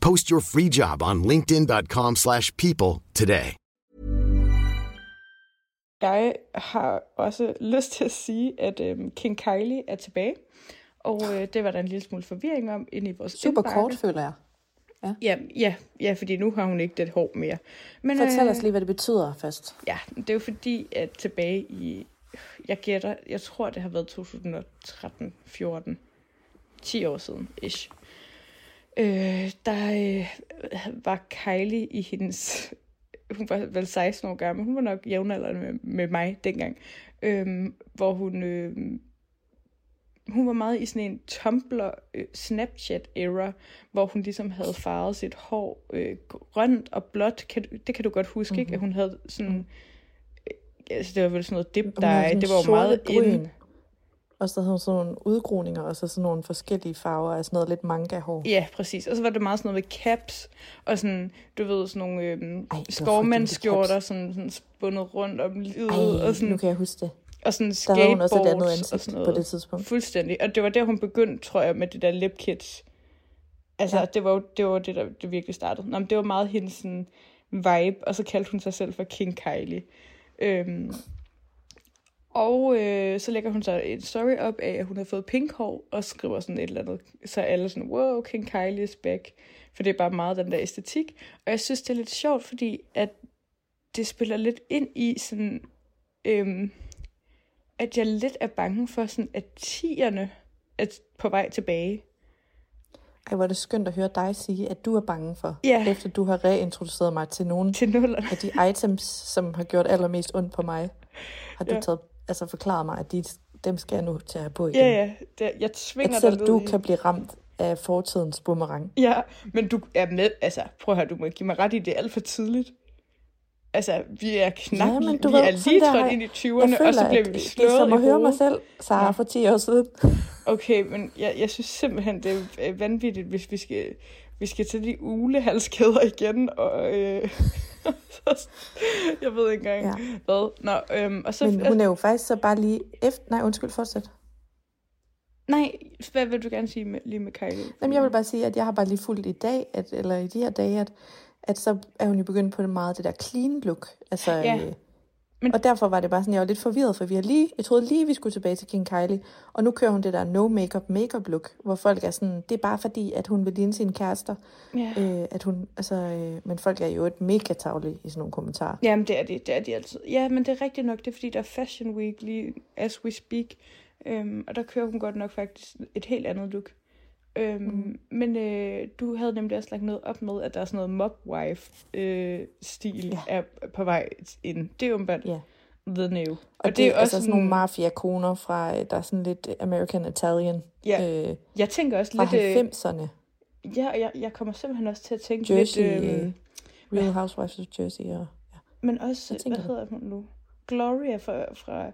Speaker 5: Post your free job on linkedin.com/people slash people today.
Speaker 1: Jeg har også lyst til at sige, at øhm, King Kylie er tilbage. Og øh, det var der en lille smule forvirring om inde i vores
Speaker 2: Super
Speaker 1: indbakke.
Speaker 2: kort, føler jeg. Ja.
Speaker 1: Ja, ja, ja, fordi nu har hun ikke det hår mere. Men,
Speaker 2: Fortæl os lige, hvad det betyder først.
Speaker 1: Ja, det er jo fordi, at tilbage i, jeg gætter, jeg tror det har været 2013, 14, 10 år siden, ish. Øh, der øh, var Kylie i hendes, hun var vel 16 år gammel, hun var nok jævnaldrende med, med mig dengang, øh, hvor hun, øh, hun var meget i sådan en Tumblr øh, Snapchat era, hvor hun ligesom havde farvet sit hår øh, grønt og blåt. Kan, det kan du godt huske, mm-hmm. ikke? At hun havde sådan... Øh, altså, det var vel sådan noget dip
Speaker 2: Mhm.
Speaker 1: Dye. Det var jo meget
Speaker 2: bryn,
Speaker 1: inde.
Speaker 2: Og så havde hun sådan nogle udgroninger, og så sådan nogle forskellige farver af sådan noget lidt manga-hår.
Speaker 1: Ja, præcis. Og så var det meget sådan noget med caps, og sådan, du ved, sådan nogle øhm,
Speaker 2: caps.
Speaker 1: sådan, sådan spundet rundt om livet,
Speaker 2: Ej,
Speaker 1: og sådan,
Speaker 2: nu kan jeg huske det.
Speaker 1: og sådan
Speaker 2: Der havde hun også et andet
Speaker 1: skateboards
Speaker 2: ansigt
Speaker 1: og sådan
Speaker 2: på
Speaker 1: noget.
Speaker 2: det tidspunkt.
Speaker 1: Fuldstændig. Og det var der, hun begyndte, tror jeg, med det der lip kits. Altså,
Speaker 2: Ja.
Speaker 1: ja. det var jo det, var det der det virkelig startede. Nå, men det var meget hendes sådan, vibe, og så kaldte hun sig selv for King Kylie. Øhm, og øh, så lægger hun så en story op af, at hun har fået pink hår, og skriver sådan et eller andet. Så er alle sådan, wow, King Kylie is back. For det er bare meget den der æstetik. Og jeg synes, det er lidt sjovt, fordi at det spiller lidt ind i sådan, øhm, at jeg lidt er bange for sådan, at tierne er på vej tilbage.
Speaker 2: Ej, hvor er det skønt at høre dig sige, at du er bange for,
Speaker 1: Ja.
Speaker 2: efter du har reintroduceret mig til nogle
Speaker 1: Til nullerne.
Speaker 2: af de items, som har gjort allermest ondt på mig. Har du
Speaker 1: Ja.
Speaker 2: taget, altså forklaret mig, at de, dem skal jeg nu have på igen.
Speaker 1: Ja, ja. Det, jeg tvinger
Speaker 2: At selv
Speaker 1: dig
Speaker 2: du
Speaker 1: i-
Speaker 2: kan blive ramt af fortidens boomerang.
Speaker 1: Ja, men du er med, altså prøv at høre, du må give mig ret i, det er alt for tidligt. Altså, vi er knap,
Speaker 2: Ja, men du
Speaker 1: vi
Speaker 2: ved,
Speaker 1: er lige
Speaker 2: der-
Speaker 1: trådt ind i
Speaker 2: Jeg
Speaker 1: 20'erne,
Speaker 2: føler,
Speaker 1: og så bliver vi
Speaker 2: det
Speaker 1: slået
Speaker 2: er som at høre mig selv, Sara, for 10 år siden.
Speaker 1: Okay, men jeg, jeg synes simpelthen, det er vanvittigt, hvis vi skal, vi skal til de ulehalskæder igen, og øh, jeg ved ikke engang,
Speaker 2: Ja.
Speaker 1: ja. hvad. Nå, øhm, og så,
Speaker 2: Men hun er jo faktisk så bare lige efter... Nej, undskyld, fortsæt.
Speaker 1: Nej, hvad vil du gerne sige med, lige med Kylie?
Speaker 2: Jamen, jeg vil bare sige, at jeg har bare lige fulgt i dag, at, eller i de her dage, at, at så er hun jo begyndt på det meget det der clean look. Altså,
Speaker 1: Ja.
Speaker 2: øh, men... Og derfor var det bare sådan, jeg var lidt forvirret, for vi har lige, jeg troede lige, vi skulle tilbage til King Kylie, og nu kører hun det der no makeup makeup look, hvor folk er sådan, det er bare fordi, at hun vil ligne sine kærester.
Speaker 1: Ja.
Speaker 2: Øh, at hun, altså, øh, men folk er jo et mega tavlige i sådan nogle kommentarer.
Speaker 1: Jamen, det er de, det er de altid. Ja, men det er rigtigt nok, det er fordi, der er Fashion Week lige as we speak. Øhm, og der kører hun godt nok faktisk et helt andet look. Øhm, mm. Men øh, du havde nemlig også lagt noget op med, at der er sådan noget mobwife-stil ja. er på vej ind. Det er jo bare
Speaker 2: Ja.
Speaker 1: the new.
Speaker 2: Og, og det, det er altså sådan nogle mafia-koner fra, øh, der er sådan lidt American Italian.
Speaker 1: Ja.
Speaker 2: Øh,
Speaker 1: Jeg tænker også
Speaker 2: fra
Speaker 1: lidt... øh,
Speaker 2: 90'erne.
Speaker 1: Ja, og jeg, jeg kommer simpelthen også til at tænke
Speaker 2: Jersey,
Speaker 1: lidt...
Speaker 2: øh,
Speaker 1: øhm,
Speaker 2: Real Housewives of Jersey. Og, ja.
Speaker 1: Men også,
Speaker 2: Hvad
Speaker 1: hedder hun nu? Gloria fra, fra,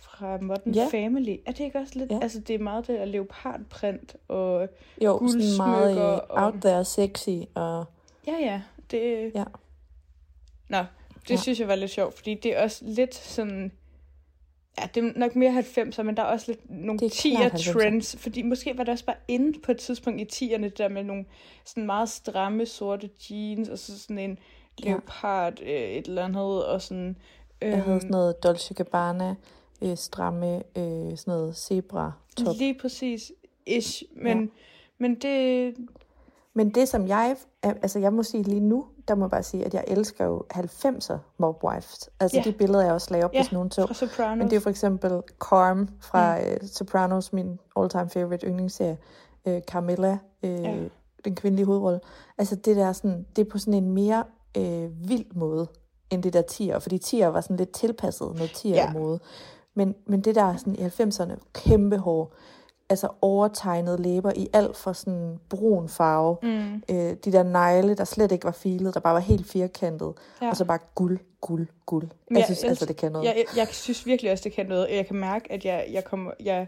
Speaker 1: fra Modern
Speaker 2: Ja.
Speaker 1: ja. Family. Er det ikke også lidt,
Speaker 2: Ja.
Speaker 1: ja. altså det er meget det der leopardprint og
Speaker 2: Jo, sådan meget øh,
Speaker 1: og...
Speaker 2: out there sexy. Og,
Speaker 1: Ja, ja, det...
Speaker 2: Ja.
Speaker 1: Nå, det
Speaker 2: Ja.
Speaker 1: ja. synes jeg var lidt sjovt, fordi det er også lidt sådan... Ja, det er nok mere 90'er, men der er også lidt nogle
Speaker 2: Det er klart
Speaker 1: 10'er
Speaker 2: 90'er.
Speaker 1: trends, fordi måske var det også bare inde på et tidspunkt i 10'erne, det der med nogle sådan meget stramme sorte jeans, og så sådan en
Speaker 2: Ja.
Speaker 1: leopard øh, et eller andet, og sådan...
Speaker 2: jeg havde
Speaker 1: øhm,
Speaker 2: sådan noget Dolce Gabbana, øh, stramme, øh, sådan noget zebra top.
Speaker 1: Lige præcis. Ish. Men,
Speaker 2: Ja.
Speaker 1: men det...
Speaker 2: Men det som jeg, altså jeg må sige lige nu, der må jeg bare sige, at jeg elsker jo 90'er mobwives. Altså
Speaker 1: Ja.
Speaker 2: de billeder, jeg også lagde op,
Speaker 1: Ja,
Speaker 2: hvis nogen
Speaker 1: Sopranos.
Speaker 2: Men det er jo for eksempel Carm fra mm. Sopranos, min all-time favorite yndlingsserie. Øh, Carmilla, øh,
Speaker 1: Ja.
Speaker 2: den kvindelige hovedrolle. Altså det der sådan, det er på sådan en mere øh, vild måde, end det der 10'er. Fordi 10'er var sådan lidt tilpasset noget 10'er
Speaker 1: Ja.
Speaker 2: Men, men det der sådan i 90'erne, kæmpe hår, altså overtegnet læber i alt for sådan brun farve.
Speaker 1: Mm.
Speaker 2: Øh, de der negle, der slet ikke var filet, der bare var helt firkantet. Ja. Og så bare guld, guld, guld.
Speaker 1: Men
Speaker 2: Jeg synes altså, det kan noget.
Speaker 1: Jeg, jeg, jeg synes virkelig også, det kan noget. Jeg kan mærke, at jeg, jeg kommer... Jeg,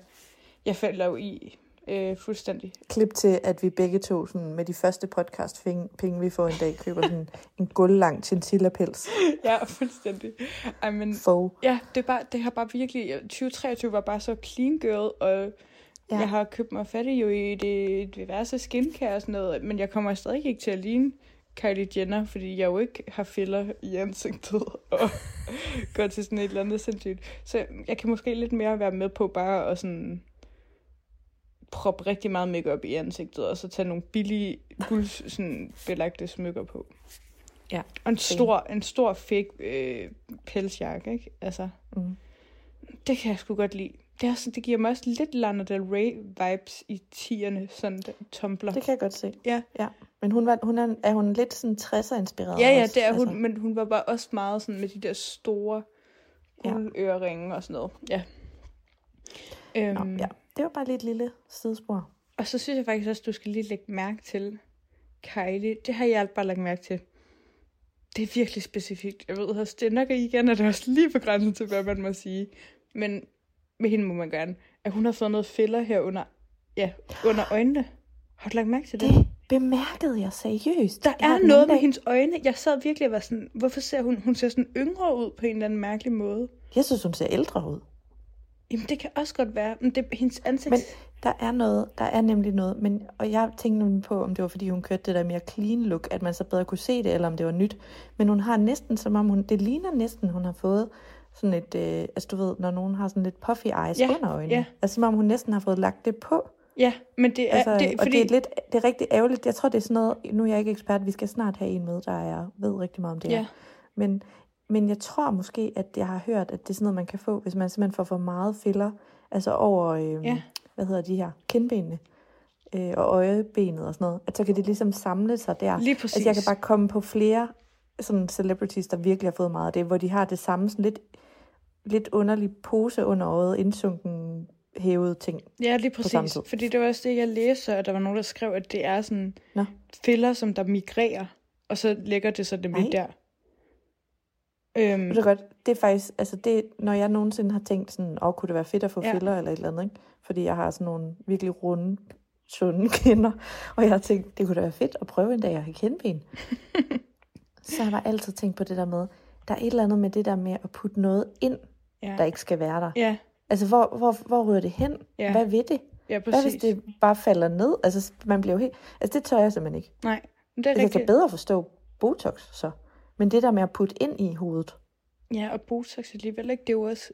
Speaker 1: jeg falder jo i øh, fuldstændig.
Speaker 2: Klip til, at vi begge to sådan, med de første podcast penge, vi får en dag, køber sådan en guldlang chinchilla-pels.
Speaker 1: ja, fuldstændig. I men,
Speaker 2: Faux.
Speaker 1: Ja, det, er bare, det har bare virkelig... 2023 var bare så clean girl, og ja. jeg har købt mig fat i jo i det diverse skincare og sådan noget, men jeg kommer stadig ikke til at ligne Kylie Jenner, fordi jeg jo ikke har filler i ansigtet og går til sådan et eller andet sindssygt. Så jeg kan måske lidt mere være med på bare at sådan proppe rigtig meget makeup i ansigtet, og så tage nogle billige guld sådan belagte smykker på.
Speaker 2: Ja.
Speaker 1: Og en stor, en stor fake øh, pelsjakke, ikke? Altså,
Speaker 2: mm.
Speaker 1: det kan jeg sgu godt lide. Det, er sådan, det giver mig også lidt Lana Del Rey vibes i tierne, sådan den tumbler.
Speaker 2: Det kan jeg godt se.
Speaker 1: Ja.
Speaker 2: ja. Men hun var, hun er, er hun lidt sådan 60'er inspireret?
Speaker 1: Ja, ja,
Speaker 2: også,
Speaker 1: det er hun,
Speaker 2: altså.
Speaker 1: men hun var bare også meget sådan med de der store guldøreringe og sådan noget. Ja.
Speaker 2: Øhm, Nå, ja. Det var bare lige et lille sidespor.
Speaker 1: Og så synes jeg faktisk også, at du skal lige lægge mærke til Kylie. Det har jeg bare lagt mærke til. Det er virkelig specifikt. Jeg ved også, det er nok igen, at det er også lige på grænsen til, hvad man må sige. Men med hende må man gerne. At hun har fået noget filler her under, ja, under øjnene. Har du lagt mærke til det?
Speaker 2: Det bemærkede jeg seriøst.
Speaker 1: Der er noget med hendes øjne. Jeg sad virkelig og var sådan, hvorfor ser hun, hun ser sådan yngre ud på en eller anden mærkelig måde.
Speaker 2: Jeg synes, hun ser ældre ud.
Speaker 1: Jamen, det kan også godt være. Men det hendes ansigt...
Speaker 2: Men der er noget, der er nemlig noget, men, og jeg tænkte nemlig på, om det var, fordi hun kørte det der mere clean look, at man så bedre kunne se det, eller om det var nyt. Men hun har næsten, som om hun, det ligner næsten, hun har fået sådan et, øh, altså du ved, når nogen har sådan lidt puffy eyes
Speaker 1: ja,
Speaker 2: under øjnene.
Speaker 1: Ja.
Speaker 2: Altså som om hun næsten har fået lagt det på.
Speaker 1: Ja, men det er...
Speaker 2: Altså,
Speaker 1: det,
Speaker 2: og
Speaker 1: fordi...
Speaker 2: det er, lidt, det er rigtig ærgerligt. Jeg tror, det er sådan noget, nu er jeg ikke ekspert, vi skal snart have en med, der er, ved rigtig meget om det
Speaker 1: ja.
Speaker 2: her. Men, men jeg tror måske, at jeg har hørt, at det er sådan noget, man kan få, hvis man simpelthen får for meget filler, altså over, øh,
Speaker 1: ja.
Speaker 2: hvad hedder de her, kindbenene øh, og øjebenet og sådan noget, at så kan det ligesom samle sig der.
Speaker 1: Lige præcis.
Speaker 2: Altså jeg kan bare komme på flere sådan celebrities, der virkelig har fået meget af det, hvor de har det samme sådan lidt, lidt underlig pose under øjet, indsunken hævede ting.
Speaker 1: Ja, lige præcis. Fordi det var også det, jeg læste, og der var nogen, der skrev, at det er sådan
Speaker 2: Nå.
Speaker 1: filler, som der migrerer, og så lægger det så nemlig der.
Speaker 2: Øhm. Det, er godt, det er faktisk, altså det, når jeg nogensinde har tænkt sådan, åh, kunne det være fedt at få
Speaker 1: Ja.
Speaker 2: filler eller et eller andet, ikke? Fordi jeg har sådan nogle virkelig runde, sunde kinder, og jeg har tænkt, det kunne da være fedt at prøve en dag at have kindben. så har jeg altid tænkt på det der med, der er et eller andet med det der med at putte noget ind,
Speaker 1: Ja.
Speaker 2: der ikke skal være der.
Speaker 1: Ja,
Speaker 2: Altså, hvor, hvor, hvor ryger det hen?
Speaker 1: Ja.
Speaker 2: Hvad ved det?
Speaker 1: ja
Speaker 2: Hvad hvis
Speaker 1: præcis.
Speaker 2: det bare falder ned? Altså, man bliver jo helt... Altså, det tør jeg simpelthen ikke.
Speaker 1: Nej, men det er
Speaker 2: Altså, jeg kan
Speaker 1: rigtigt.
Speaker 2: bedre forstå Botox, så. Men det der med at putte ind i hovedet,
Speaker 1: Ja, og Botox alligevel ikke, det er jo også,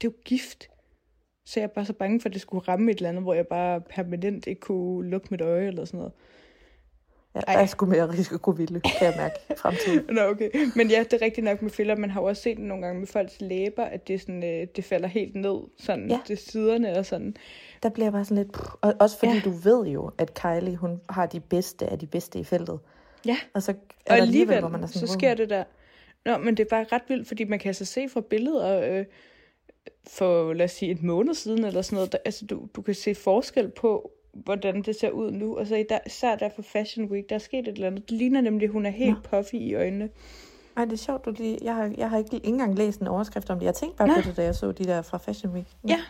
Speaker 1: det er jo gift. Så jeg er bare så bange for, at det skulle ramme et eller andet, hvor jeg bare permanent ikke kunne lukke mit øje eller sådan noget.
Speaker 2: ja, der er sgu mere risikovillig, kan jeg mærke i fremtiden.
Speaker 1: Nå, okay. Men ja, det er rigtigt nok med filler. Man har jo også set det nogle gange med folks læber, at det, sådan, øh, det falder helt ned, sådan
Speaker 2: Ja.
Speaker 1: til siderne og sådan.
Speaker 2: Der bliver bare sådan lidt... Og også fordi
Speaker 1: ja.
Speaker 2: du ved jo, at Kylie, hun har de bedste af de bedste i feltet.
Speaker 1: Ja,
Speaker 2: Og så er
Speaker 1: og
Speaker 2: alligevel,
Speaker 1: alligevel,
Speaker 2: hvor man er sådan,
Speaker 1: så sker det der. Nå, men det er bare ret vildt, fordi man kan altså se fra billeder øh, for, lad os sige, et måned siden eller sådan noget. Der, altså, du, du kan se forskel på, hvordan det ser ud nu. Og så i der, især der for Fashion Week, der er sket et eller andet. Det ligner nemlig, at hun er helt puffy i øjnene.
Speaker 2: Ej, det er sjovt, du lige... Jeg har, jeg har ikke, ikke engang læst en overskrift om det. Jeg tænkte bare
Speaker 1: Nej.
Speaker 2: på det, da jeg så de der fra Fashion Week.
Speaker 1: Ja. Ja,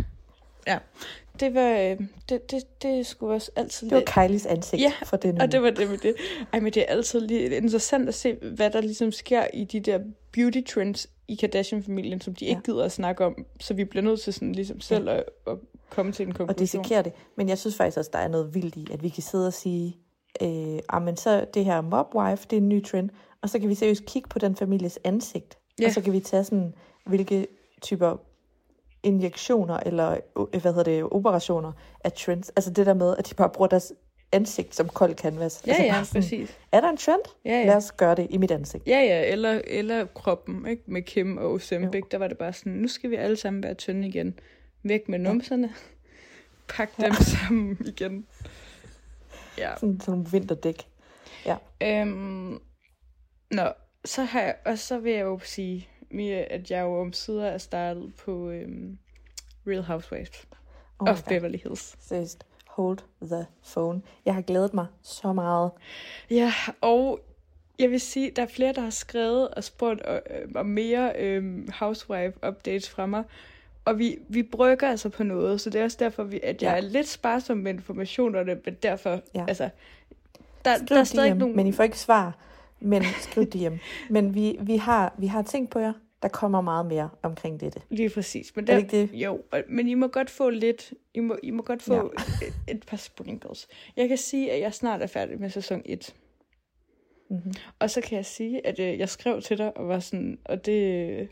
Speaker 1: det var, øh, det, det, det skulle også altid
Speaker 2: Det var Kylies ansigt
Speaker 1: Ja,
Speaker 2: for den
Speaker 1: Og det var det med det. Ej, men det er altid lige interessant at se, hvad der ligesom sker i de der beauty trends i Kardashian-familien, som de ikke gider at snakke om. Så vi bliver nødt til sådan ligesom selv at, at komme til en
Speaker 2: og
Speaker 1: konklusion.
Speaker 2: dissekere det. Men jeg synes faktisk også, der er noget vildt i, at vi kan sidde og sige, øh, ah, men så det her mobwife, det er en ny trend, og så kan vi seriøst kigge på den families ansigt,
Speaker 1: Ja.
Speaker 2: og så kan vi tage sådan, hvilke typer injektioner eller øh, hvad hedder det, operationer af trends. Altså det der med, at de bare bruger deres ansigt som kold canvas.
Speaker 1: Ja,
Speaker 2: altså
Speaker 1: ja,
Speaker 2: sådan,
Speaker 1: præcis.
Speaker 2: Er der en trend?
Speaker 1: Ja, ja.
Speaker 2: Lad os gøre det i mit ansigt.
Speaker 1: Ja, ja, eller, eller kroppen, ikke? Med Kim og Ozempic, der var det bare sådan, nu skal vi alle sammen være tynde igen. Væk med numserne. Pak dem sammen igen. Ja.
Speaker 2: Sådan, sådan nogle vinterdæk. Ja.
Speaker 1: Øhm, nå, så har jeg, og så vil jeg jo sige, Mia, at jeg jo om sider er startet på øhm, Real Housewives
Speaker 2: Oh
Speaker 1: of
Speaker 2: God.
Speaker 1: Beverly Hills.
Speaker 2: Seriøst. Hold the phone. Jeg har glædet mig så meget.
Speaker 1: Ja, og jeg vil sige, der er flere, der har skrevet og spurgt øh, om mere øh, housewife updates fra mig. Og vi, vi brygger altså på noget, så det er også derfor, vi, at jeg
Speaker 2: Ja.
Speaker 1: er lidt sparsom med informationerne, men derfor,
Speaker 2: Ja.
Speaker 1: altså, der,
Speaker 2: Skriv
Speaker 1: der er stadig
Speaker 2: DM,
Speaker 1: nogle...
Speaker 2: men I får ikke svar. Men skriv DM. Men vi, vi, har, vi har tænkt på jer. Der kommer meget mere omkring dette.
Speaker 1: Lige præcis. Men
Speaker 2: Er
Speaker 1: der,
Speaker 2: det ikke det?
Speaker 1: Jo, men I må godt få lidt, I må, I må godt få
Speaker 2: ja.
Speaker 1: et, et par sprinkles. Jeg kan sige, at jeg snart er færdig med sæson 1.
Speaker 2: Mm-hmm.
Speaker 1: Og så kan jeg sige, at øh, jeg skrev til dig, og var sådan, og det,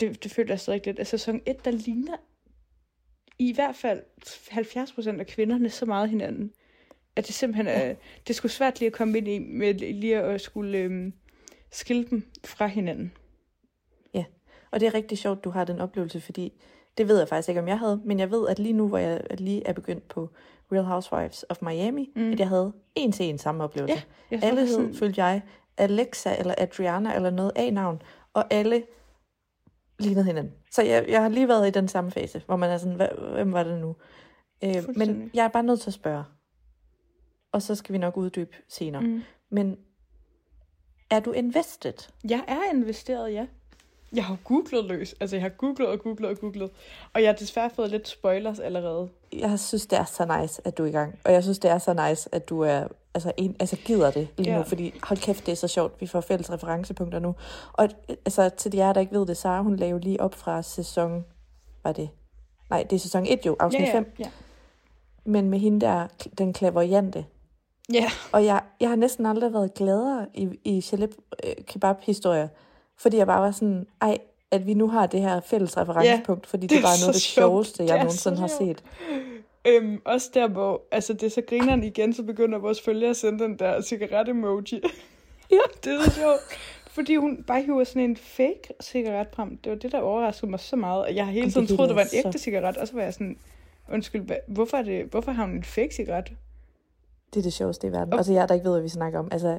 Speaker 1: det, det følte jeg stadig lidt, at sæson 1, der ligner i hvert fald 70% af kvinderne så meget hinanden, at det simpelthen er, det skulle svært lige at komme ind i, med lige at skulle øhm, skille dem fra hinanden.
Speaker 2: Ja, og det er rigtig sjovt, du har den oplevelse, fordi det ved jeg faktisk ikke, om jeg havde, men jeg ved, at lige nu, hvor jeg lige er begyndt på Real Housewives of Miami, mm. at jeg havde en til en samme oplevelse.
Speaker 1: Ja, jeg
Speaker 2: alle hed,
Speaker 1: sådan-
Speaker 2: følte jeg, Alexa eller Adriana eller noget A-navn, og alle lignede hinanden. Så jeg, jeg har lige været i den samme fase, hvor man er sådan, "Hva- hvem var det nu? Øh, men jeg er bare nødt til at spørge, og så skal vi nok uddybe senere.
Speaker 1: Mm.
Speaker 2: Men er du invested?
Speaker 1: Jeg er investeret, ja. Jeg har googlet løs. Altså, jeg har googlet og googlet og googlet. Og jeg har desværre fået lidt spoilers allerede.
Speaker 2: jeg synes, det er så nice, at du er i gang. Og jeg synes, det er så nice, at du er, altså, en, altså gider det lige
Speaker 1: Ja.
Speaker 2: nu. Fordi hold kæft, det er så sjovt. Vi får fælles referencepunkter nu. Og altså, til de jer, der ikke ved det, Sara, hun lavede lige op fra sæson... Var det? Nej, det er sæson 1 jo, afsnit
Speaker 1: ja, ja,
Speaker 2: 5.
Speaker 1: Ja.
Speaker 2: Men med hende der, den klaverjante.
Speaker 1: Ja.
Speaker 2: Og jeg, jeg har næsten aldrig været gladere i, i Shalib øh, kebab-historier. Fordi jeg bare var sådan, ej, at vi nu har det her fælles referencepunkt, fordi det,
Speaker 1: det
Speaker 2: det er bare noget af det sjoveste,
Speaker 1: Det
Speaker 2: jeg
Speaker 1: er
Speaker 2: nogensinde har set.
Speaker 1: Øhm, også der, hvor altså, det er så grineren igen, så begynder vores følgere at sende den der cigaret-emoji.
Speaker 2: Ja.
Speaker 1: det er så sjovt. Fordi hun bare hiver sådan en fake cigaret frem. Det var det, der overraskede mig så meget. Og jeg har hele tiden
Speaker 2: det
Speaker 1: troet, det var en ægte
Speaker 2: så-
Speaker 1: cigaret. Og så var jeg sådan, undskyld, hvorfor, er det, hvorfor har hun en fake cigaret?
Speaker 2: Det er det sjoveste i verden.
Speaker 1: Og-
Speaker 2: Og så jeg, der ikke ved, hvad vi snakker om. Altså,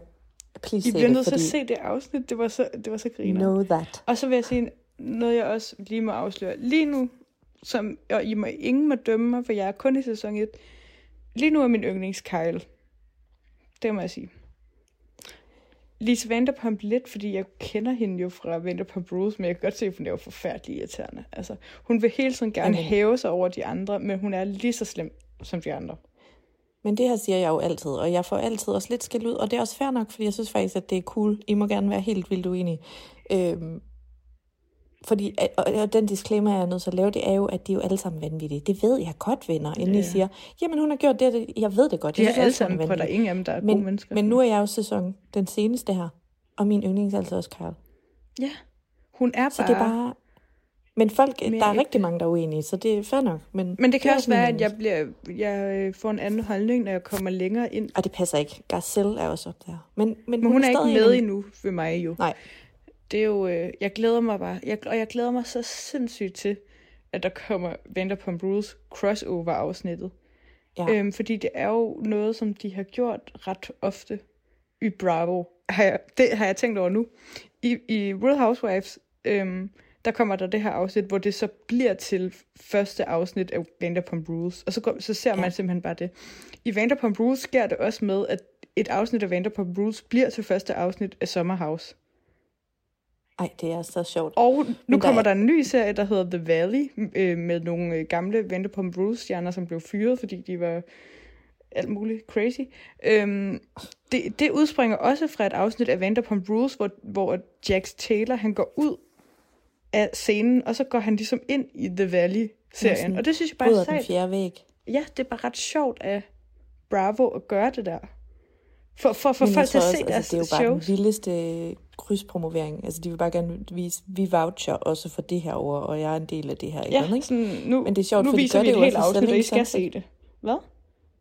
Speaker 2: please
Speaker 1: I bliver nødt til at se det afsnit. Det var så, det var så griner.
Speaker 2: know that.
Speaker 1: Og så vil jeg sige noget, jeg også lige må afsløre. Lige nu, som, og I må, ingen må dømme mig, for jeg er kun i sæson 1. Lige nu er min yndlings Kyle. Det må jeg sige. Lise Vanderpump lidt, fordi jeg kender hende jo fra Vanderpump Rules, men jeg kan godt se, at hun er jo forfærdelig irriterende. Altså, hun vil hele tiden gerne hæve sig over de andre, men hun er lige så slem som de andre.
Speaker 2: Men det her siger jeg jo altid, og jeg får altid også lidt skæld ud, og det er også fair nok, fordi jeg synes faktisk, at det er cool. I må gerne være helt vildt uenige. Øhm, fordi, og, den disclaimer, jeg er nødt til at lave, det er jo, at de er jo alle sammen vanvittige. Det ved jeg godt, venner, inden
Speaker 1: Ja.
Speaker 2: I siger, jamen hun har gjort det, det. jeg ved det godt.
Speaker 1: De er
Speaker 2: synes
Speaker 1: alle sammen, for der er ingen af dem, der er gode
Speaker 2: men,
Speaker 1: mennesker.
Speaker 2: Men nu er jeg jo sæson, den seneste her, og min yndlings er altså også Karl.
Speaker 1: Ja, hun er bare...
Speaker 2: Så det er bare... Men folk,
Speaker 1: mere
Speaker 2: der er rigtig mange, der er uenige, så det er fair nok. Men,
Speaker 1: Men det kan
Speaker 2: er
Speaker 1: også være, at jeg, bliver, jeg øh, får en anden holdning, når jeg kommer længere ind.
Speaker 2: Og det passer ikke. Garcelle er også op der. Men, men,
Speaker 1: Men hun, hun er ikke
Speaker 2: stadig
Speaker 1: med
Speaker 2: en-
Speaker 1: endnu ved mig jo.
Speaker 2: Nej.
Speaker 1: Det er jo, øh, jeg glæder mig bare, jeg, og jeg glæder mig så sindssygt til, at der kommer Vanderpump Rules crossover-afsnittet.
Speaker 2: Ja.
Speaker 1: Øhm, fordi det er jo noget, som de har gjort ret ofte i Bravo. Har jeg, det har jeg tænkt over nu. I, i Real Housewives, øhm, der kommer der det her afsnit, hvor det så bliver til første afsnit af Vanderpump Rules. Og så, går, så ser ja. man simpelthen bare det. I Vanderpump Rules sker det også med, at et afsnit af Vanderpump Rules bliver til første afsnit af Summer House.
Speaker 2: Ej, det er så sjovt.
Speaker 1: Og nu
Speaker 2: Men
Speaker 1: der kommer
Speaker 2: er-
Speaker 1: der en ny serie, der hedder The Valley, øh, med nogle øh, gamle Vanderpump Rules-stjerner, som blev fyret, fordi de var alt muligt crazy. Øhm, det, det udspringer også fra et afsnit af Vanderpump Rules, hvor, hvor Jax Taylor han går ud af scenen, og så går han ligesom ind i The Valley-serien. Og det synes jeg bare er
Speaker 2: den
Speaker 1: sejt.
Speaker 2: fjerde væg.
Speaker 1: Ja, det er bare ret sjovt af Bravo at gøre det der. For, for, for
Speaker 2: Men
Speaker 1: folk til at se
Speaker 2: også,
Speaker 1: deres
Speaker 2: altså, det er jo bare
Speaker 1: shows.
Speaker 2: den vildeste krydspromovering. Altså, de vil bare gerne vise, vi voucher også for det her ord, og jeg er en del af det her.
Speaker 1: Ja,
Speaker 2: igen, ikke?
Speaker 1: sådan, nu,
Speaker 2: Men det er sjovt,
Speaker 1: nu
Speaker 2: for de
Speaker 1: viser
Speaker 2: gør
Speaker 1: vi
Speaker 2: det
Speaker 1: et
Speaker 2: jo
Speaker 1: helt
Speaker 2: også
Speaker 1: afsnit, og I skal se det. Hvad?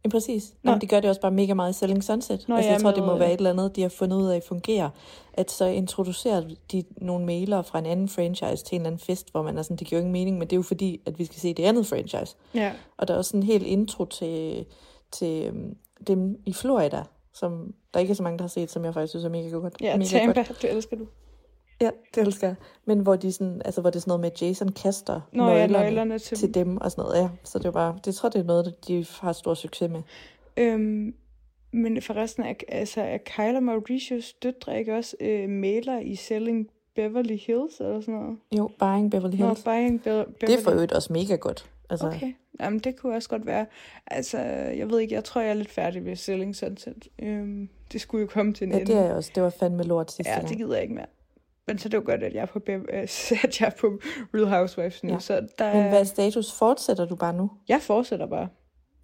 Speaker 2: Ja, præcis.
Speaker 1: Nå.
Speaker 2: Jamen, de gør det også bare mega meget i Selling Sunset.
Speaker 1: Nå,
Speaker 2: altså,
Speaker 1: ja,
Speaker 2: jeg tror, det må være et eller andet, de har fundet ud af at fungere. At så introducerer de nogle mailere fra en anden franchise til en eller anden fest, hvor man er sådan, det giver jo ingen mening, men det er jo fordi, at vi skal se det andet franchise.
Speaker 1: Ja.
Speaker 2: Og der er også en helt intro til, til øhm, dem i Florida, som der ikke er så mange, der har set, som jeg faktisk synes er mega godt.
Speaker 1: Ja,
Speaker 2: mega
Speaker 1: Tampa,
Speaker 2: Godt.
Speaker 1: det elsker du.
Speaker 2: Ja, det elsker jeg. Men hvor, de sådan, altså, hvor det er sådan noget med, at Jason kaster
Speaker 1: Nå ja,
Speaker 2: nøglerne,
Speaker 1: nøglerne til
Speaker 2: til dem og sådan noget. Ja, så det er bare, det tror det er noget, de har stor succes med.
Speaker 1: Øhm, men forresten er, altså, er Kyla Mauritius døtre ikke også øh, maler i Selling Beverly Hills eller sådan noget?
Speaker 2: Jo, Buying Beverly
Speaker 1: Nå,
Speaker 2: Hills.
Speaker 1: Buying Be- Beverly
Speaker 2: Det er for øvrigt også mega godt. Altså,
Speaker 1: Okay, jamen det kunne også godt være. Altså, jeg ved ikke, jeg tror, jeg er lidt færdig ved Selling Sunset. Øhm, det skulle jo komme til en
Speaker 2: Ja,
Speaker 1: ende.
Speaker 2: det er jeg også. Det var fandme lort sidste
Speaker 1: Ja,
Speaker 2: gang.
Speaker 1: det gider jeg ikke mere. Men så er det jo godt, at jeg er på, Bev- øh, at jeg er på Real Housewives nu.
Speaker 2: Ja.
Speaker 1: Så der,
Speaker 2: Men hvad er status? Fortsætter du bare nu?
Speaker 1: Jeg fortsætter bare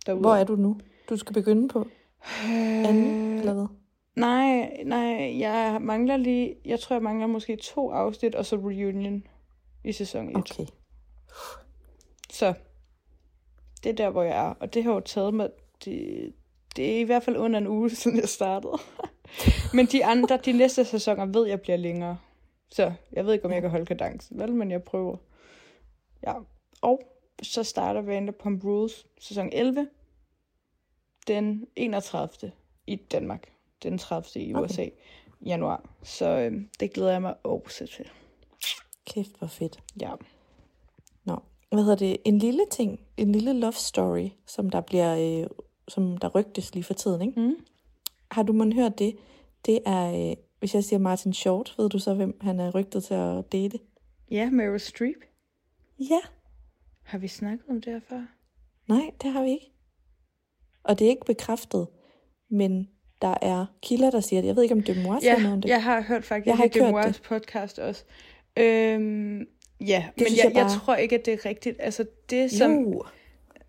Speaker 1: derude.
Speaker 2: Hvor er du nu? Du skal begynde på anden, eller hvad?
Speaker 1: Nej, nej, jeg mangler lige, jeg tror, jeg mangler måske to afsnit, og så reunion i sæson 1.
Speaker 2: Okay.
Speaker 1: Så det er der, hvor jeg er. Og det har jo taget mig, det, det er i hvert fald under en uge, siden jeg startede. men de andre, de næste sæsoner ved jeg bliver længere. Så jeg ved ikke, om jeg kan holde kadencen, vel, men jeg prøver. Ja, og så starter Vanderpump Rules sæson 11 den 31. i Danmark. Den 30. i
Speaker 2: Okay.
Speaker 1: USA i januar. Så øh, det glæder jeg mig også til.
Speaker 2: Kæft, hvor fedt.
Speaker 1: Ja.
Speaker 2: Nå, hvad hedder det? En lille ting, en lille love story, som der bliver, øh, som der rygtes lige for tiden, ikke?
Speaker 1: Mm.
Speaker 2: Har du måske hørt det? Det er, øh, hvis jeg siger Martin Short, ved du så, hvem han er rygtet til at date?
Speaker 1: Ja, Meryl Streep.
Speaker 2: Ja.
Speaker 1: Har vi snakket om det her før?
Speaker 2: Nej, det har vi ikke. Og det er ikke bekræftet, men der er kilder, der siger det. Jeg ved ikke, om det mor,
Speaker 1: Ja,
Speaker 2: noget om det.
Speaker 1: jeg har hørt faktisk
Speaker 2: Jeg har ikke
Speaker 1: det
Speaker 2: hørt
Speaker 1: Moires podcast også. Øhm, ja, men
Speaker 2: synes
Speaker 1: jeg,
Speaker 2: jeg
Speaker 1: jeg,
Speaker 2: bare-
Speaker 1: tror ikke, at det er rigtigt. Altså det som...
Speaker 2: Jo.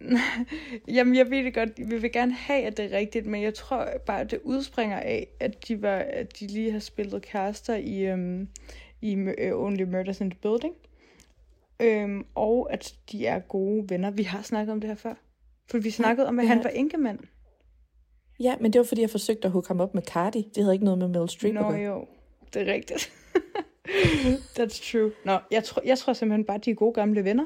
Speaker 1: Jamen, jeg ved det godt. Vi vil gerne have, at det er rigtigt, men jeg tror bare, at det udspringer af, at de, var, at de lige har spillet kærester i, øhm, i uh, Only Murders in the Building. Øhm, og at de er gode venner. Vi har snakket om det her før. For vi snakkede om, at han var enkemand.
Speaker 2: Ja, men det var, fordi jeg forsøgte at hooke ham op med Cardi. Det havde ikke noget med Meryl Streep
Speaker 1: Nå
Speaker 2: at gøre.
Speaker 1: jo, det er rigtigt. That's true. Nå, jeg tror, jeg tror simpelthen bare, at de er gode gamle venner.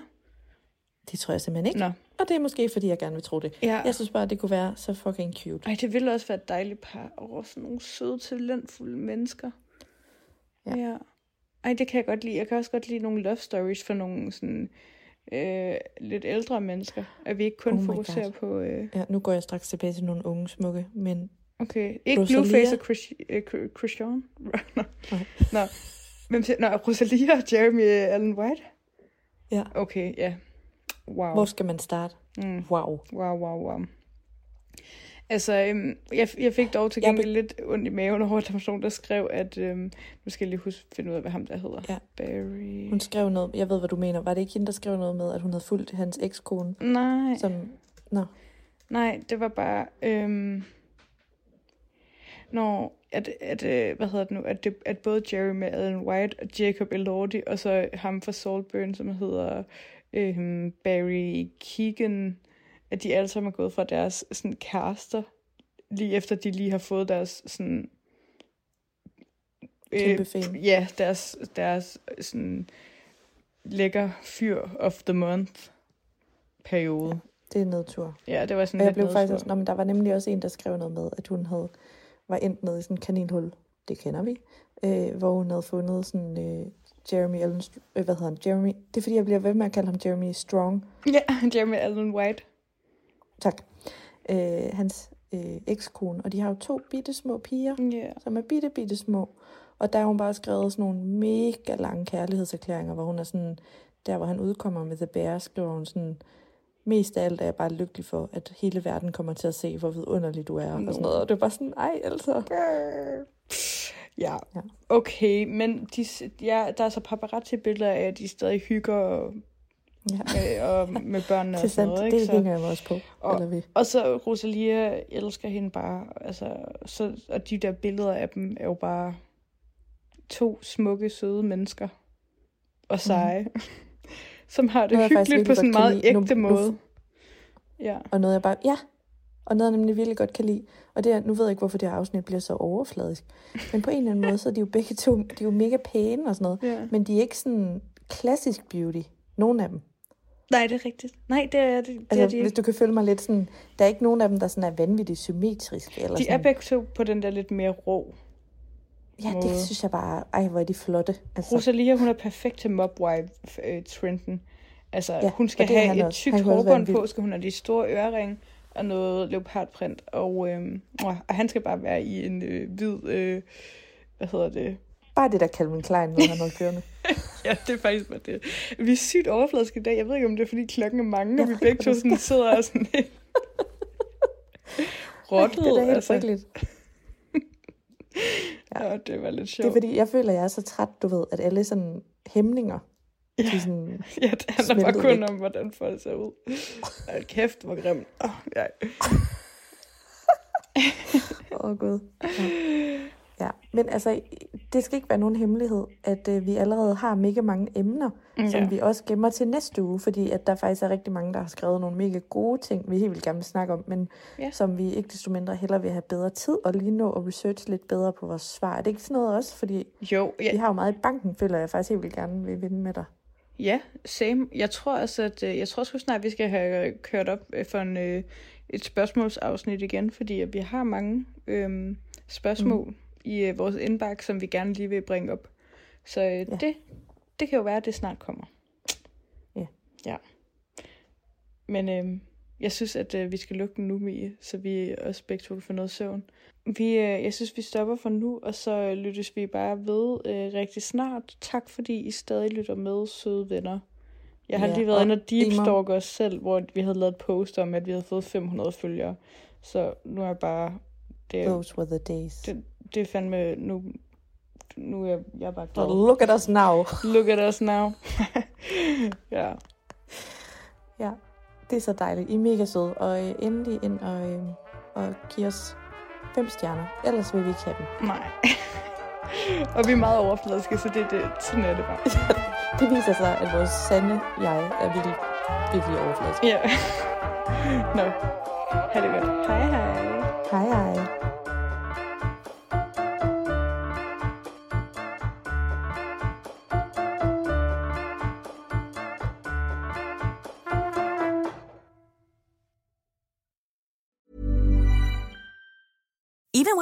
Speaker 2: Det tror jeg simpelthen ikke.
Speaker 1: Nå.
Speaker 2: Og det er måske, fordi jeg gerne vil tro det.
Speaker 1: Ja.
Speaker 2: Jeg synes bare, det kunne være så fucking cute.
Speaker 1: Ej, det ville også være et dejligt par. Og sådan nogle søde, talentfulde mennesker.
Speaker 2: Ja.
Speaker 1: ja. Ej, det kan jeg godt lide. Jeg kan også godt lide nogle love stories for nogle sådan øh, lidt ældre mennesker. At vi ikke kun
Speaker 2: Oh
Speaker 1: fokuserer
Speaker 2: God.
Speaker 1: på... Øh,
Speaker 2: Ja, nu går jeg straks tilbage til nogle unge smukke, men
Speaker 1: okay, ikke
Speaker 2: Rosalia?
Speaker 1: Blueface og Chris, øh, Chris- Christian. Nå.
Speaker 2: Nej.
Speaker 1: Nå. Hvem siger, Nå, Rosalia og Jeremy Allen White?
Speaker 2: Ja.
Speaker 1: Okay, ja. Wow.
Speaker 2: hvor skal man starte?
Speaker 1: Mm.
Speaker 2: Wow.
Speaker 1: Wow, wow, wow. Altså, øhm, jeg, jeg fik dog til
Speaker 2: Jeg
Speaker 1: gengæld lidt ondt i maven over, at der nogen, der skrev, at... Øhm, nu skal jeg lige huske, finde ud af, hvad ham der hedder.
Speaker 2: Ja.
Speaker 1: Barry...
Speaker 2: Hun skrev noget, jeg ved, hvad du mener. Var det ikke hende, der skrev noget med, at hun havde fulgt hans ekskone?
Speaker 1: Nej,
Speaker 2: Som, nå,
Speaker 1: nej, det var bare... Øhm, når at, at, øh, hvad hedder det nu, at, det, at både Jeremy Allen White og Jacob Elordi, og så ham fra Saltburn, som hedder øhm, Barry Keegan, at de alle sammen er gået fra deres sådan, kærester, lige efter de lige har fået deres sådan...
Speaker 2: Fame.
Speaker 1: Ja, deres, deres sådan lækker fyr of the month periode.
Speaker 2: det er nedtur.
Speaker 1: Ja, det var sådan
Speaker 2: Og jeg blev
Speaker 1: noget
Speaker 2: faktisk også, nå, men der var nemlig også en, der skrev noget med, at hun havde, var endt ned i sådan en kaninhul, det kender vi, øh, hvor hun havde fundet sådan øh, Jeremy Allen, øh, hvad hedder han, Jeremy, det er fordi, jeg bliver ved med at kalde ham Jeremy Strong,
Speaker 1: Ja, Jeremy Allen White.
Speaker 2: tak, øh, hans øh, ekskone, og de har jo to bitte små piger,
Speaker 1: Ja.
Speaker 2: som er bitte, bitte små, og der har hun bare skrevet sådan nogle mega lange kærlighedserklæringer, hvor hun er sådan, der hvor han udkommer med The Bear, skriver hun sådan, mest af alt er jeg bare lykkelig for, at hele verden kommer til at se, hvor vidunderlig du er, og sådan noget. Og det var bare sådan, ej, altså.
Speaker 1: Ja.
Speaker 2: Ja.
Speaker 1: Okay, men de, ja, der er så paparazzi-billeder af, at de stadig hygger og,
Speaker 2: Ja.
Speaker 1: øh, og med børnene
Speaker 2: Det
Speaker 1: og
Speaker 2: er
Speaker 1: sådan
Speaker 2: sandt,
Speaker 1: noget. Ikke?
Speaker 2: det
Speaker 1: Så,
Speaker 2: hænger jeg også på.
Speaker 1: og,
Speaker 2: Eller vi.
Speaker 1: og så Rosalia elsker hende bare. Altså, så, og de der billeder af dem er jo bare to smukke, søde mennesker. Og seje. Som har det
Speaker 2: Mhm. Faktisk
Speaker 1: hyggeligt på sådan en meget.
Speaker 2: Nu-
Speaker 1: ægte
Speaker 2: nu-
Speaker 1: måde. Ja.
Speaker 2: Og noget jeg bare, ja, og noget jeg nemlig virkelig godt kan lide. Og det er, nu ved jeg ikke, hvorfor det her afsnit bliver så overfladisk. Men på en eller anden måde, så er de jo begge to, de er jo mega pæne og sådan noget.
Speaker 1: Ja.
Speaker 2: Men de er ikke sådan klassisk beauty. Nogen af dem.
Speaker 1: Nej, det er rigtigt. Nej, det er, det, det
Speaker 2: Altså,
Speaker 1: er de
Speaker 2: hvis du kan følge mig lidt sådan, der er ikke nogen af dem, der sådan er vanvittigt symmetriske. Eller
Speaker 1: De er
Speaker 2: sådan.
Speaker 1: begge to på den der lidt mere rå.
Speaker 2: Ja,
Speaker 1: måde.
Speaker 2: det synes jeg bare, ej, hvor er de flotte. Altså,
Speaker 1: Rosalia, hun er perfekt til mobwife-trenden. Altså,
Speaker 2: Ja,
Speaker 1: hun skal
Speaker 2: er
Speaker 1: have et tykt hårbånd på, skal hun have de store øreringe og noget leopardprint. Og, åh, og han skal bare være i en øh, hvid, øh, hvad hedder det,
Speaker 2: Bare det der Calvin Klein, når han har kørende.
Speaker 1: ja, det er faktisk bare det. Vi er sygt overfladiske i dag. Jeg ved ikke, om det er, fordi klokken er mange, og vi begge to sådan sidder og sådan rottet.
Speaker 2: det er da helt
Speaker 1: altså.
Speaker 2: frygteligt.
Speaker 1: Ja, det var lidt sjovt.
Speaker 2: Det er fordi, jeg føler, jeg er så træt, du ved, at alle sådan hæmninger, ja. de sådan
Speaker 1: Ja, det handler bare kun
Speaker 2: væk.
Speaker 1: om, hvordan folk ser ud. Hold kæft, hvor grimt. Oh, ja.
Speaker 2: Åh, oh, Gud. Ja. ja, men altså, det skal ikke være nogen hemmelighed, at øh, vi allerede har mega mange emner, ja.
Speaker 1: Ja.
Speaker 2: som vi også gemmer til næste uge, fordi at der faktisk er rigtig mange, der har skrevet nogle mega gode ting, vi helt vil gerne vil snakke om, men
Speaker 1: Ja.
Speaker 2: som vi ikke desto mindre heller vil have bedre tid og lige nå at researche lidt bedre på vores svar. Er det ikke sådan noget også? Fordi
Speaker 1: Jo, ja.
Speaker 2: vi har jo meget i banken, føler jeg faktisk helt vil gerne vil vinde med dig.
Speaker 1: Ja, same. Jeg tror også, at øh, jeg tror sgu snart, vi skal have kørt op øh, for en, øh, et spørgsmålsafsnit igen, fordi at vi har mange øh, spørgsmål mm. i øh, vores indbakke, som vi gerne lige vil bringe op. Så øh, ja. det, det kan jo være, at det snart kommer.
Speaker 2: Ja.
Speaker 1: Ja. Men øh, jeg synes, at øh, vi skal lukke den nu, Mie, så vi også begge to kan få noget søvn. Vi, øh, jeg synes, vi stopper for nu, og så lyttes vi bare ved øh, rigtig snart. Tak, fordi I stadig lytter med, søde venner. Jeg har
Speaker 2: Ja,
Speaker 1: lige været inde og deepstalk os selv, hvor vi havde lavet et post om, at vi havde fået 500 følgere. Så nu er jeg bare... Det,
Speaker 2: Those were the days.
Speaker 1: det, det er fandme... Nu, nu er jeg, jeg er bare glad.
Speaker 2: Og look at us now.
Speaker 1: Look at us now. ja.
Speaker 2: Ja, det er så dejligt. I er mega søde, og øh, endelig ind og, øh, og giv os fem stjerner. Ellers vil vi ikke have dem.
Speaker 1: Nej. og vi er meget overfladiske, så det, det, sådan er det bare.
Speaker 2: Det viser sig, at vores sande jeg er virkelig, virkelig overfladisk.
Speaker 1: Ja. Nå. Ha' det godt. Hej hej.
Speaker 2: Hej hej.